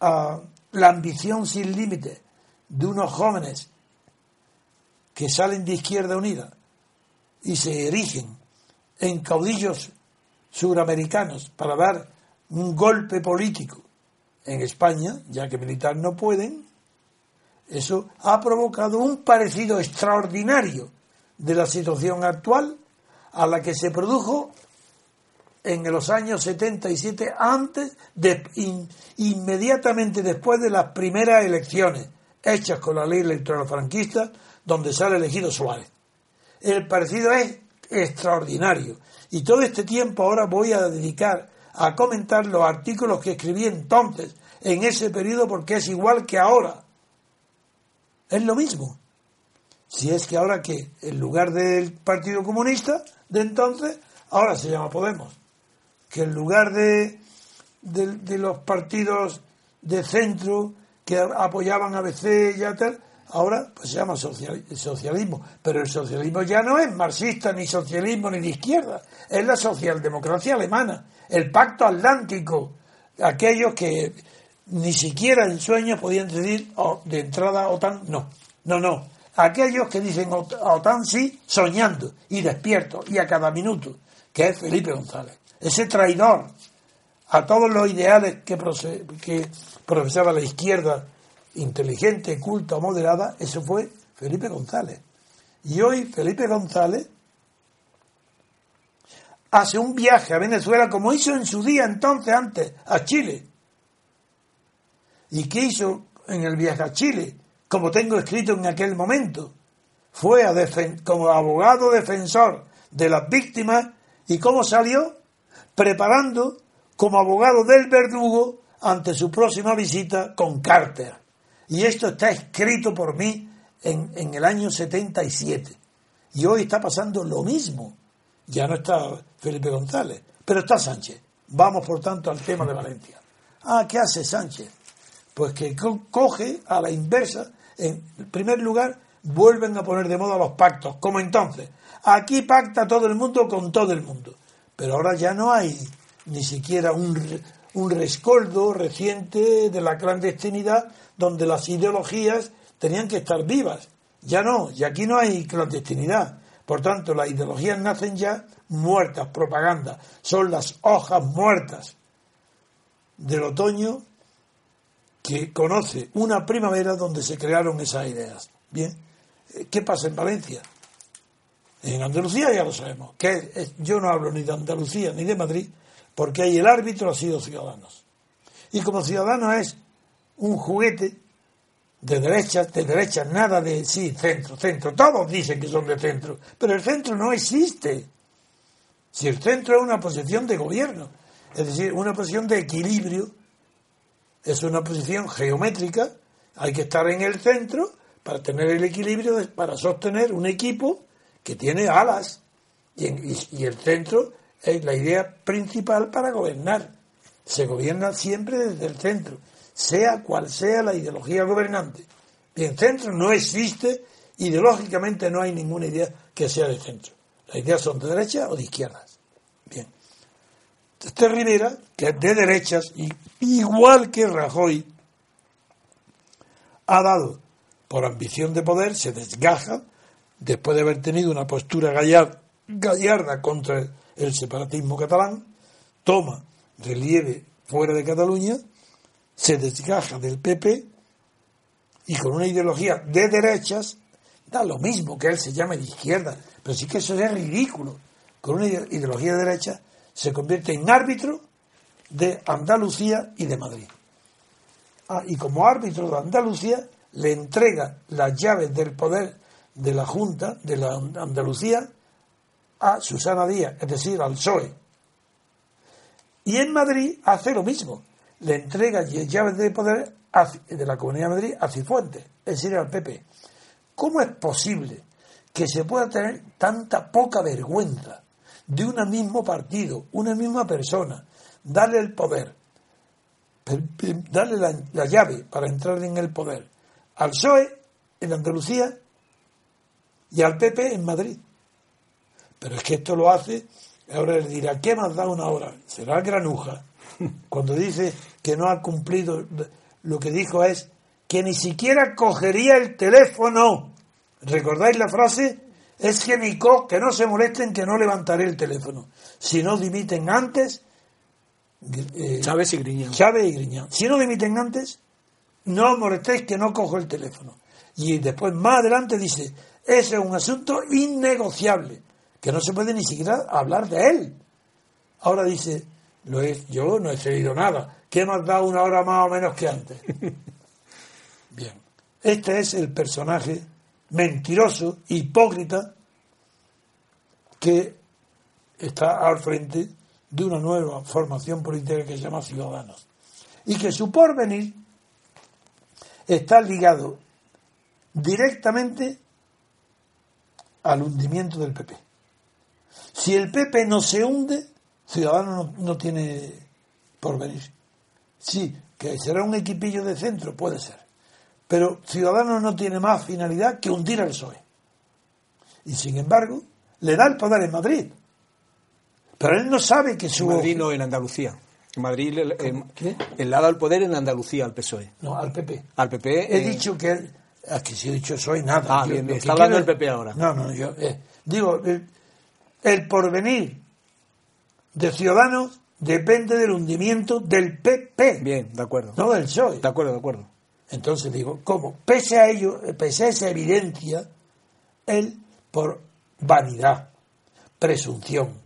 a la ambición sin límite de unos jóvenes que salen de Izquierda Unida y se erigen en caudillos suramericanos para dar un golpe político en España, ya que militar no pueden, eso ha provocado un parecido extraordinario de la situación actual a la que se produjo en los años 77, antes de, inmediatamente después de las primeras elecciones hechas con la ley electoral franquista, donde sale elegido Suárez. El parecido es extraordinario. Y todo este tiempo ahora voy a dedicar a comentar los artículos que escribí entonces, en ese periodo, porque es igual que ahora. Es lo mismo. Si es que ahora que, en lugar del Partido Comunista de entonces, ahora se llama Podemos que en lugar de, de, los partidos de centro que apoyaban a BC y tal, ahora pues se llama socialismo. Pero el socialismo ya no es marxista, ni socialismo, ni de izquierda. Es la socialdemocracia alemana, el pacto atlántico. Aquellos que ni siquiera en sueños podían decir oh, de entrada OTAN, no. No, no. Aquellos que dicen OTAN sí, soñando y despierto y a cada minuto, que es Felipe González ese traidor a todos los ideales que, que profesaba la izquierda inteligente, culta, moderada, eso fue Felipe González. Y hoy Felipe González hace un viaje a Venezuela como hizo en su día entonces antes a Chile. ¿Y qué hizo en el viaje a Chile? Como tengo escrito en aquel momento. Fue como abogado defensor de las víctimas y cómo salió preparando como abogado del verdugo ante su próxima visita con Carter. Y esto está escrito por mí en, en el año 77. Y hoy está pasando lo mismo. Ya no está Felipe González, pero está Sánchez. Vamos, por tanto, al tema de Valencia. Ah, ¿qué hace Sánchez? Pues que coge a la inversa. En primer lugar, vuelven a poner de moda los pactos, como entonces. Aquí pacta todo el mundo con todo el mundo. Pero ahora ya no hay ni siquiera un, un rescoldo reciente de la clandestinidad donde las ideologías tenían que estar vivas. Ya no, y aquí no hay clandestinidad. Por tanto, las ideologías nacen ya muertas, propaganda. Son las hojas muertas del otoño que conoce una primavera donde se crearon esas ideas. Bien, ¿qué pasa en Valencia? En Andalucía ya lo sabemos, que yo no hablo ni de Andalucía ni de Madrid, porque ahí el árbitro ha sido Ciudadanos. Y como Ciudadanos es un juguete, de derecha, de derecha, nada de sí, centro, centro. Todos dicen que son de centro, pero el centro no existe. Si el centro es una posición de gobierno, es decir, una posición de equilibrio, es una posición geométrica, hay que estar en el centro para tener el equilibrio, para sostener un equipo que tiene alas. Y, el centro es la idea principal para gobernar. Se gobierna siempre desde el centro, sea cual sea la ideología gobernante. Bien, centro no existe, ideológicamente no hay ninguna idea que sea de centro. Las ideas son de derecha o de izquierdas. Bien. Este Rivera, que es de derechas, y igual que Rajoy, ha dado por ambición de poder, se desgaja, después de haber tenido una postura gallarda contra el separatismo catalán, toma relieve fuera de Cataluña, se desgaja del PP y con una ideología de derechas, da lo mismo que él se llame de izquierda, pero sí que eso es ridículo. Con una ideología de derecha se convierte en árbitro de Andalucía y de Madrid. Ah, y como árbitro de Andalucía le entrega las llaves del poder de la Junta de la Andalucía a Susana Díaz, es decir, al PSOE. Y en Madrid hace lo mismo, le entrega llaves de poder de la Comunidad de Madrid a Cifuentes, es decir, al PP. ¿Cómo es posible que se pueda tener tanta poca vergüenza de un mismo partido, una misma persona, darle el poder, darle la, la llave para entrar en el poder al PSOE en Andalucía y al PP en Madrid. Pero es que esto lo hace, ahora le dirá, ¿qué más da una hora? Será granuja. Cuando dice que no ha cumplido, lo que dijo es que ni siquiera cogería el teléfono. ¿Recordáis la frase? Es que ni co, que no se molesten que no levantaré el teléfono. Si no dimiten antes, eh, Chávez y Griñán. Chávez y Griñán. Si no dimiten antes, no os molestéis que no cojo el teléfono. Y después, más adelante, dice, ese es un asunto innegociable, que no se puede ni siquiera hablar de él. Ahora dice, lo es, yo no he cedido nada. ¿Qué más da una hora más o menos que antes? Bien, este es el personaje mentiroso, hipócrita, que está al frente de una nueva formación política que se llama Ciudadanos. Y que su porvenir está ligado directamente al hundimiento del PP. Si el PP no se hunde, Ciudadanos no, tiene porvenir. Sí, que será un equipillo de centro, puede ser. Pero Ciudadanos no tiene más finalidad que hundir al PSOE. Y sin embargo, le da el poder en Madrid. Pero él no sabe que su... Madrid no en Andalucía. Madrid el, el, el dado el poder en Andalucía al PSOE. No, al PP. Al PP. He dicho que. Aquí si he dicho soy nada. Ah, bien, está hablando del PP ahora. No, no, yo. Eh, digo, el, porvenir de Ciudadanos depende del hundimiento del PP. Bien, de acuerdo. No del PSOE. De acuerdo, de acuerdo. Entonces digo, ¿cómo? Pese a ello, pese a esa evidencia, él, por vanidad, presunción,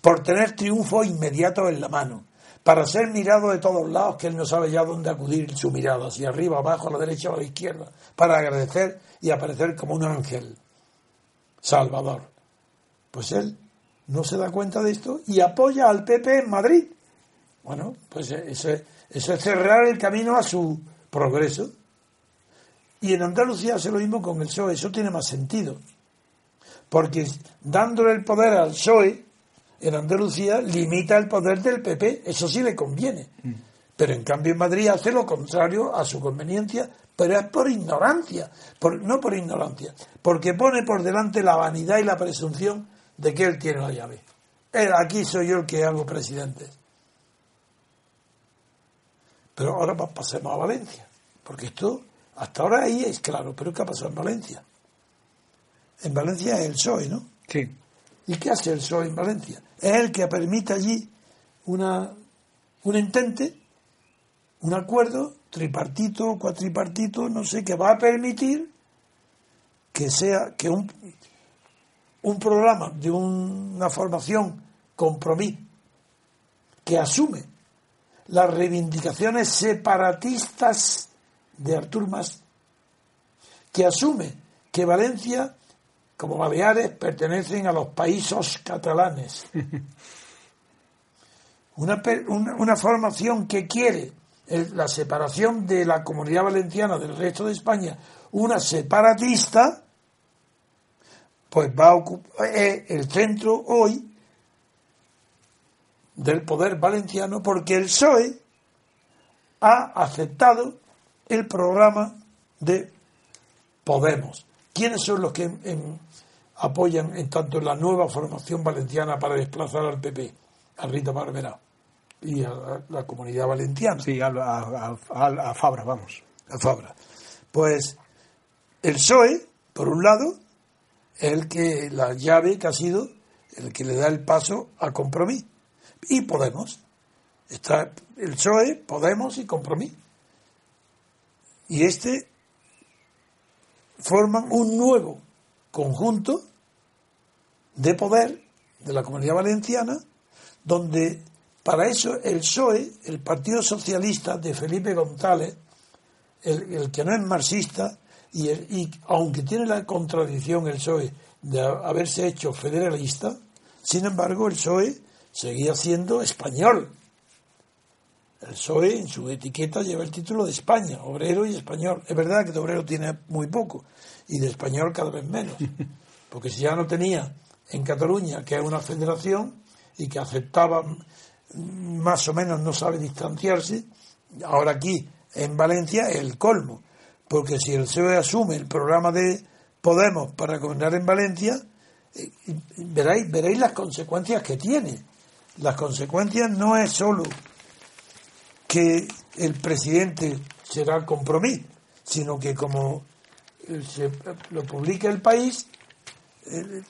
por tener triunfo inmediato en la mano, para ser mirado de todos lados, que él no sabe ya dónde acudir su mirada, hacia arriba, abajo, a la derecha o a la izquierda, para agradecer y aparecer como un ángel salvador. Pues él no se da cuenta de esto y apoya al PP en Madrid. Bueno, pues eso es, eso es cerrar el camino a su progreso. Y en Andalucía hace lo mismo con el PSOE, eso tiene más sentido. Porque dándole el poder al PSOE, en Andalucía limita el poder del PP, eso sí le conviene. Mm. Pero en cambio en Madrid hace lo contrario a su conveniencia, pero es por ignorancia, por, no por ignorancia, porque pone por delante la vanidad y la presunción de que él tiene la llave. Él, aquí soy yo el que hago presidente. Pero ahora pasemos a Valencia, porque esto hasta ahora ahí es claro, pero ¿qué ha pasado en Valencia? En Valencia es el PSOE, ¿no? Sí. ¿Y qué hace el PSOE en Valencia? Es el que permite allí una, un entente, un acuerdo tripartito, cuatripartito, no sé, que va a permitir que sea que un, un programa de una formación compromiso que asume las reivindicaciones separatistas de Artur Mas que asume que Valencia, como Baleares, pertenecen a los países catalanes. Una, una, formación que quiere la separación de la comunidad valenciana del resto de España, una separatista, pues va a ocupar el centro hoy del poder valenciano porque el PSOE ha aceptado el programa de Podemos. ¿Quiénes son los que apoyan en tanto la nueva formación valenciana para desplazar al PP? A Rita Barberá y a la comunidad valenciana. Sí, a, a, Fabra, vamos. A Fabra. Pues el PSOE, por un lado, es el que la llave que ha sido el que le da el paso a Compromís. Y Podemos. Está el PSOE, Podemos y Compromís. Y este forman un nuevo conjunto de poder de la comunidad valenciana donde para eso el PSOE, el Partido Socialista de Felipe González, el, que no es marxista, y, y, aunque tiene la contradicción el PSOE de haberse hecho federalista, sin embargo el PSOE seguía siendo español. El PSOE en su etiqueta lleva el título de España, obrero y español. Es verdad que de obrero tiene muy poco y de español cada vez menos, porque si ya no tenía en Cataluña, que es una federación y que aceptaba más o menos no sabe distanciarse. Ahora aquí, en Valencia, es el colmo. Porque si el PSOE asume el programa de Podemos para gobernar en Valencia, eh, veréis, veréis las consecuencias que tiene. Las consecuencias no es solo que el presidente será el compromiso, sino que como eh, se, lo publica el país, eh,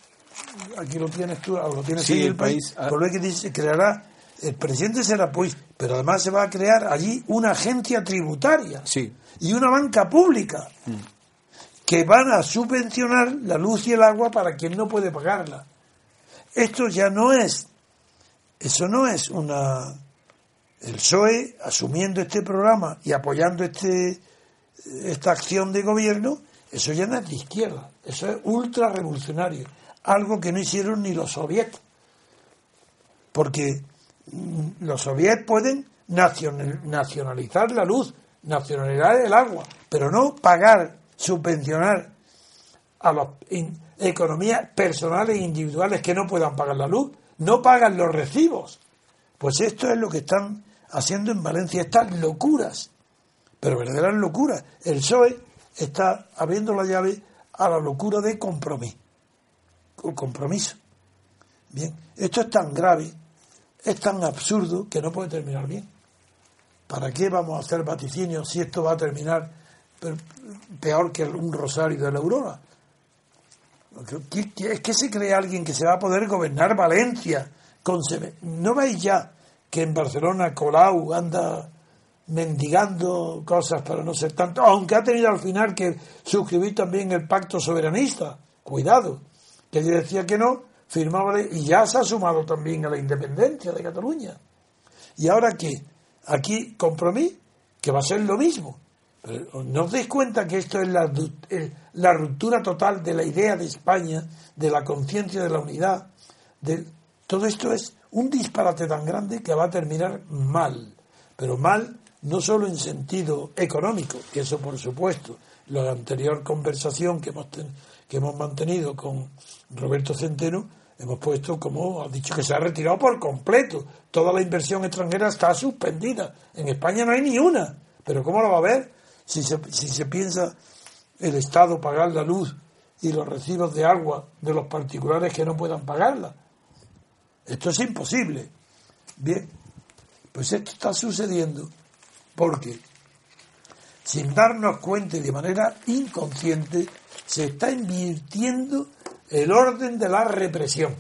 aquí lo tienes tú, lo tienes el, país, país por lo que dice, creará el presidente será pues, pero además se va a crear allí una agencia tributaria y una banca pública mm. que van a subvencionar la luz y el agua para quien no puede pagarla. Esto ya no es, eso no es una, el PSOE asumiendo este programa y apoyando este, esta acción de gobierno, eso ya no es de izquierda, eso es ultra revolucionario, algo que no hicieron ni los soviéticos. Porque los soviets pueden nacionalizar la luz, nacionalizar el agua, pero no pagar, subvencionar a las economías personales e individuales que no puedan pagar la luz, no pagan los recibos. Pues esto es lo que están haciendo en Valencia, estas locuras, pero verdaderas locuras. El PSOE está abriendo la llave a la locura de compromiso. compromiso. Bien, esto es tan grave es tan absurdo que no puede terminar bien. ¿Para qué vamos a hacer vaticinios si esto va a terminar peor que un rosario de la aurora? ¿Es que se cree alguien que se va a poder gobernar Valencia? Con ¿No veis ya que en Barcelona Colau anda mendigando cosas para no ser tanto? Aunque ha tenido al final que suscribir también el pacto soberanista. Cuidado, que yo decía que no, firmaba y ya se ha sumado también a la independencia de Cataluña. ¿Y ahora qué? Aquí compromiso, que va a ser lo mismo. ¿No os dais cuenta que esto es la, la ruptura total de la idea de España, de la conciencia de la unidad? De, todo esto es un disparate tan grande que va a terminar mal. Pero mal no solo en sentido económico, que eso por supuesto, la anterior conversación que hemos, que hemos mantenido con Roberto Centeno, hemos puesto, como ha dicho, que se ha retirado por completo. Toda la inversión extranjera está suspendida. En España no hay ni una. Pero ¿cómo lo va a haber si se, si se piensa el Estado pagar la luz y los recibos de agua de los particulares que no puedan pagarla? Esto es imposible. Bien, pues esto está sucediendo porque sin darnos cuenta y de manera inconsciente se está invirtiendo el orden de la represión.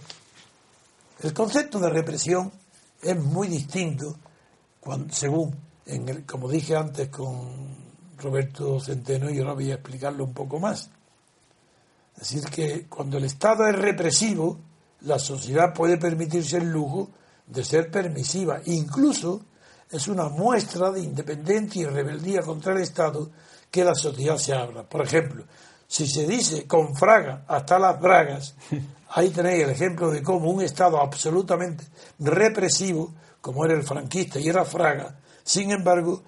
El concepto de represión es muy distinto según, en el, como dije antes con Roberto Centeno, y ahora voy a explicarlo un poco más. Es decir, que cuando el Estado es represivo, la sociedad puede permitirse el lujo de ser permisiva. Incluso es una muestra de independencia y rebeldía contra el Estado que la sociedad se abra. Por ejemplo, Si se dice con Fraga hasta las bragas, ahí tenéis el ejemplo de cómo un Estado absolutamente represivo, como era el franquista y era Fraga, sin embargo,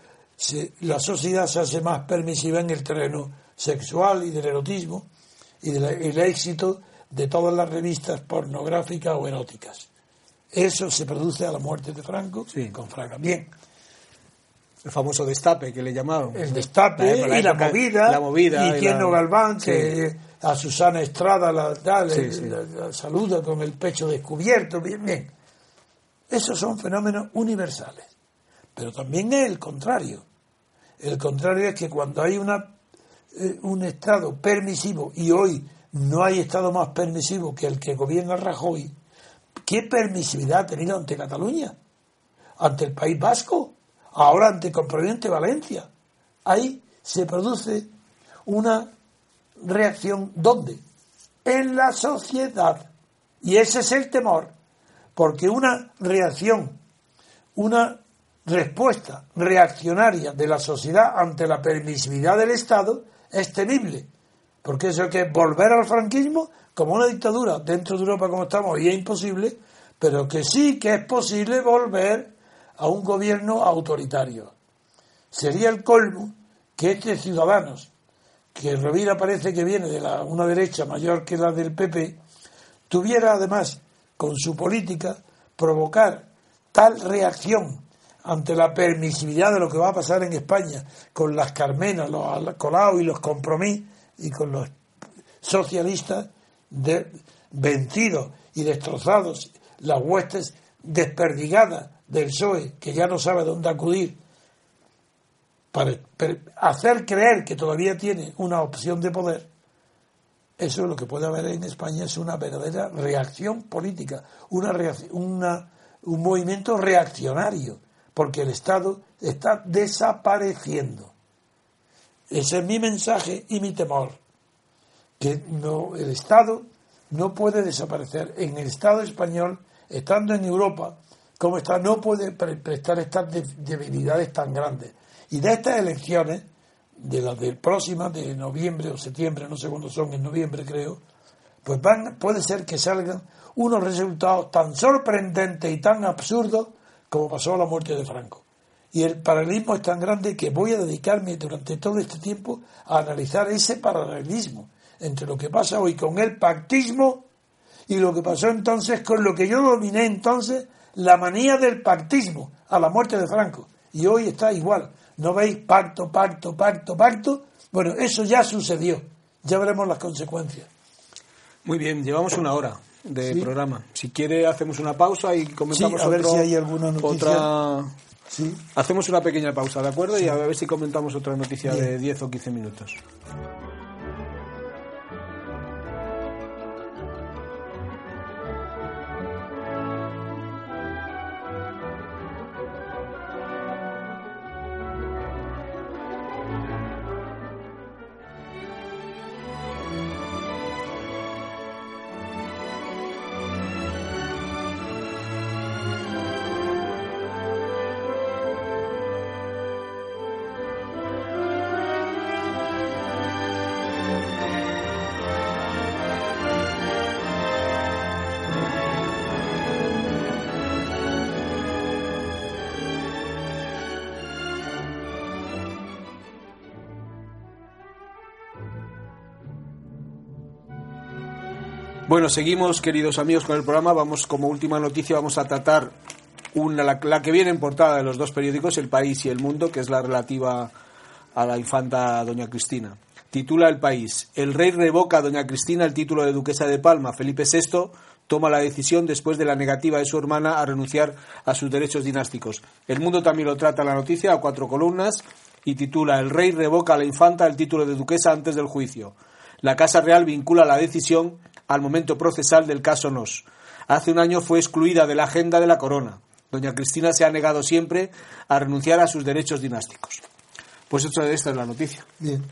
la sociedad se hace más permisiva en el terreno sexual y del erotismo y del éxito de todas las revistas pornográficas o eróticas. Eso se produce a la muerte de Franco con Fraga. Bien. El famoso destape que le llamaban. El destape y la movida. La movida. Y, Tierno Galván, que a Susana Estrada la, saluda con el pecho descubierto. Bien, bien. Esos son fenómenos universales. Pero también es el contrario. El contrario es que cuando hay una, eh, un Estado permisivo, y hoy no hay Estado más permisivo que el que gobierna Rajoy, ¿qué permisividad ha tenido ante Cataluña? ¿Ante el País Vasco? Ahora ante Compromiente Valencia. Ahí se produce una reacción, ¿dónde? En la sociedad. Y ese es el temor, porque una reacción, una respuesta reaccionaria de la sociedad ante la permisividad del Estado es temible, porque eso es que volver al franquismo como una dictadura dentro de Europa como estamos hoy es imposible, pero que sí que es posible volver a un gobierno autoritario. Sería el colmo que este Ciudadanos, que Rovira parece que viene de la, una derecha mayor que la del PP, tuviera además con su política provocar tal reacción ante la permisividad de lo que va a pasar en España con las Carmenas, los Colau y los Compromís y con los socialistas vencidos y destrozados, las huestes desperdigadas del PSOE, que ya no sabe dónde acudir, para hacer creer que todavía tiene una opción de poder, eso es lo que puede haber en España, es una verdadera reacción política, una, una un movimiento reaccionario porque el Estado está desapareciendo. Ese es mi mensaje y mi temor, que no, el Estado no puede desaparecer. En el Estado español, estando en Europa, como está, no puede prestar estas debilidades tan grandes. Y de estas elecciones, de las próximas, de noviembre o septiembre, no sé cuándo son, en noviembre creo, pues van, puede ser que salgan unos resultados tan sorprendentes y tan absurdos como pasó la muerte de Franco. Y el paralelismo es tan grande que voy a dedicarme durante todo este tiempo a analizar ese paralelismo entre lo que pasa hoy con el pactismo y lo que pasó entonces con lo que yo dominé entonces, la manía del pactismo a la muerte de Franco. Y hoy está igual. ¿No veis pacto, pacto, pacto, pacto? Bueno, eso ya sucedió. Ya veremos las consecuencias. Muy bien, llevamos una hora de programa. Si quiere, hacemos una pausa y comentamos a ver si hay alguna noticia. Otra... Hacemos una pequeña pausa, ¿de acuerdo? Y a ver si comentamos otra noticia de 10 o 15 minutos. Seguimos, queridos amigos, con el programa. Vamos, como última noticia, vamos a tratar una, la, que viene en portada de los dos periódicos, El País y El Mundo, que es la relativa a la infanta Doña Cristina. Titula El País. El rey revoca a Doña Cristina el título de duquesa de Palma. Felipe VI toma la decisión después de la negativa de su hermana a renunciar a sus derechos dinásticos. El Mundo también lo trata la noticia a cuatro columnas y titula El rey revoca a la infanta el título de duquesa antes del juicio. La Casa Real vincula la decisión al momento procesal del caso Nos. Hace un año fue excluida de la agenda de la corona. Doña Cristina se ha negado siempre a renunciar a sus derechos dinásticos. Pues esta es la noticia. Bien.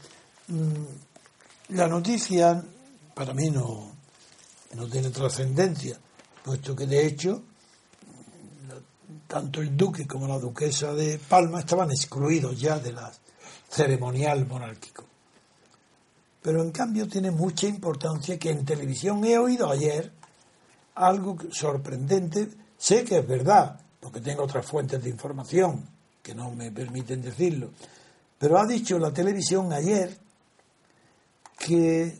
Mm, la noticia para mí no, no tiene trascendencia, puesto que de hecho tanto el duque como la duquesa de Palma estaban excluidos ya de la ceremonial monárquico. Pero en cambio tiene mucha importancia que en televisión he oído ayer algo sorprendente, sé que es verdad, porque tengo otras fuentes de información que no me permiten decirlo, pero ha dicho la televisión ayer que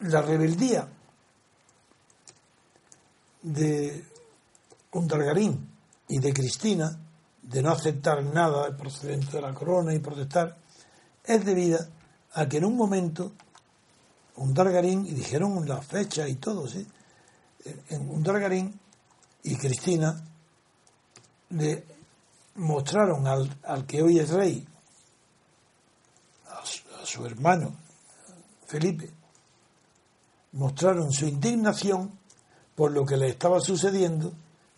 la rebeldía de Undargarín y de Cristina, de no aceptar nada procedente de la corona y protestar, es debida a que en un momento Undargarín, y dijeron la fecha y todo, ¿sí? en Undargarín y Cristina le mostraron al, al que hoy es rey, a su hermano Felipe, mostraron su indignación por lo que le estaba sucediendo,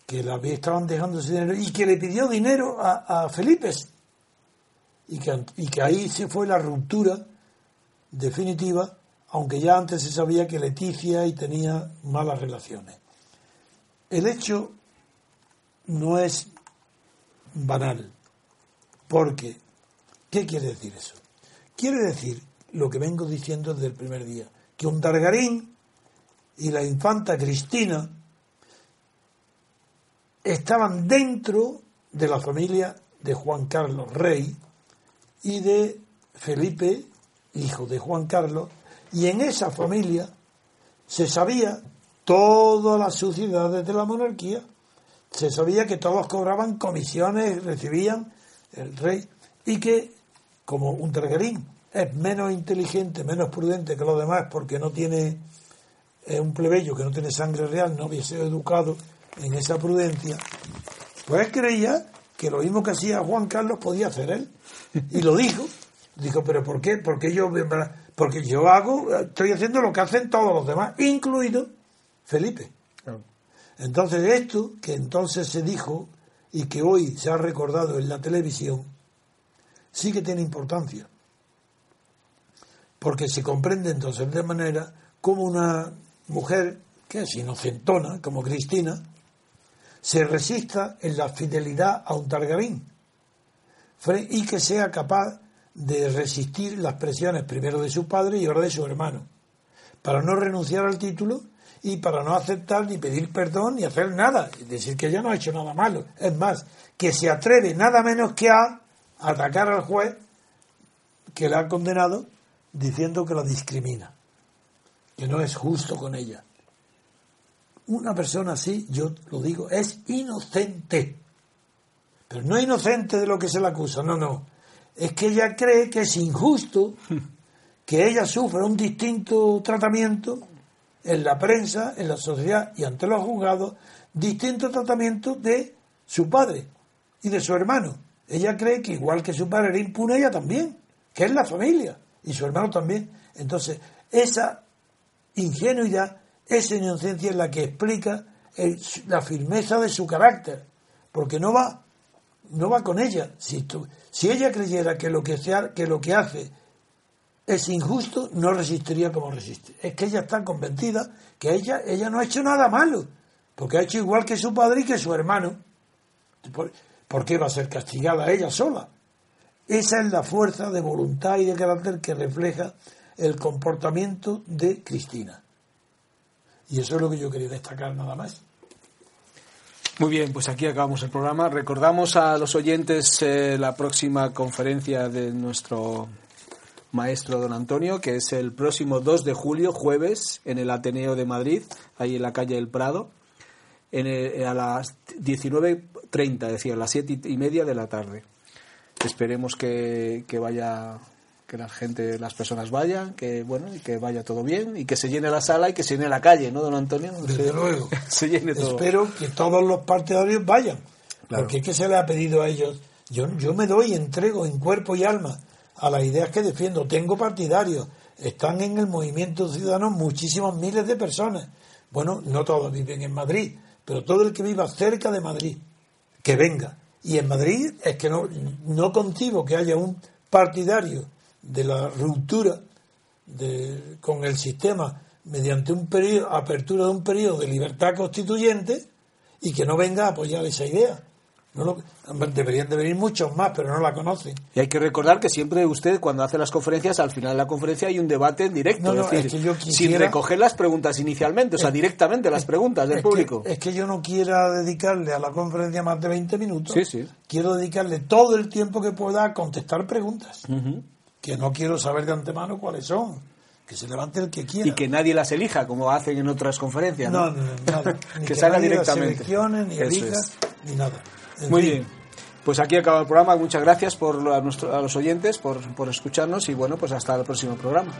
que la estaban dejando ese dinero y que le pidió dinero a, Felipe. Y que, ahí se fue la ruptura definitiva, aunque ya antes se sabía que Leticia y tenía malas relaciones. El hecho no es banal, porque, ¿qué quiere decir eso? Quiere decir lo que vengo diciendo desde el primer día, que un Targarín y la infanta Cristina estaban dentro de la familia de Juan Carlos Rey y de Felipe, hijo de Juan Carlos, y en esa familia se sabía todas las suciedades de la monarquía, se sabía que todos cobraban comisiones, recibían el rey, y que como un Targarín es menos inteligente, menos prudente que los demás porque no tiene, es un plebeyo que no tiene sangre real, no había sido educado en esa prudencia, pues creía que lo mismo que hacía Juan Carlos podía hacer él. Y lo dijo. Dijo, pero ¿por qué? Porque yo, porque yo hago, estoy haciendo lo que hacen todos los demás, incluido Felipe. Entonces esto que entonces se dijo y que hoy se ha recordado en la televisión, sí que tiene importancia porque se comprende entonces de manera como una mujer que es inocentona, como Cristina, se resista en la fidelidad a un Targarín y que sea capaz de resistir las presiones primero de su padre y ahora de su hermano, para no renunciar al título y para no aceptar ni pedir perdón ni hacer nada, es decir, que ella no ha hecho nada malo. Es más, que se atreve nada menos que a atacar al juez que la ha condenado diciendo que la discrimina, que no es justo con ella. Una persona así, yo lo digo, es inocente. Pero no inocente de lo que se le acusa, no, no. Es que ella cree que es injusto que ella sufra un distinto tratamiento en la prensa, en la sociedad y ante los juzgados, distinto tratamiento de su padre y de su hermano. Ella cree que igual que su padre era impune, ella también, que es la familia y su hermano también. Entonces, esa ingenuidad, esa inocencia es la que explica la firmeza de su carácter, porque no va, no va con ella. Si, ella creyera que lo que, sea, que lo que hace es injusto, no resistiría como resiste. Es que ella está convencida que ella, ella no ha hecho nada malo, porque ha hecho igual que su padre y que su hermano. ¿Por qué va a ser castigada ella sola? Esa es la fuerza de voluntad y de carácter que refleja el comportamiento de Cristina. Y eso es lo que yo quería destacar nada más. Muy bien, pues aquí acabamos el programa. Recordamos a los oyentes eh, la próxima conferencia de nuestro maestro don Antonio, que es el próximo 2 de julio, jueves, en el Ateneo de Madrid, ahí en la calle del Prado, en a las 19.30, decía, a las 7 y media de la tarde esperemos que, vaya que la gente, las personas vayan, que bueno, y que vaya todo bien, y que se llene la sala y que se llene la calle, ¿no, don Antonio? Desde luego. se llene todo. Espero que todos los partidarios vayan, porque es que se le ha pedido a ellos. Yo, yo me doy, entrego en cuerpo y alma a las ideas que defiendo. Tengo partidarios, están en el movimiento ciudadano muchísimos miles de personas. Bueno, no todos viven en Madrid, pero todo el que viva cerca de Madrid, que venga y en Madrid es que no, no concibo que haya un partidario de la ruptura de, con el sistema mediante un periodo, apertura de un periodo de libertad constituyente y que no venga a apoyar esa idea. No deberían de venir muchos más, pero no la conocen. Y hay que recordar que siempre usted, cuando hace las conferencias, al final de la conferencia hay un debate en directo. sin recoger las preguntas inicialmente, o sea, directamente las preguntas del público. es que yo no quiera dedicarle a la conferencia más de 20 minutos. Sí, sí. Quiero dedicarle todo el tiempo que pueda a contestar preguntas. Que no quiero saber de antemano cuáles son que se levante el que quiera. Y que nadie las elija, como hacen en otras conferencias. No, no, nada. que, salga directamente. ni elija, ni nada. Muy bien. Pues aquí acaba el programa. Muchas gracias por a, a los oyentes por, por escucharnos y bueno, pues hasta el próximo programa.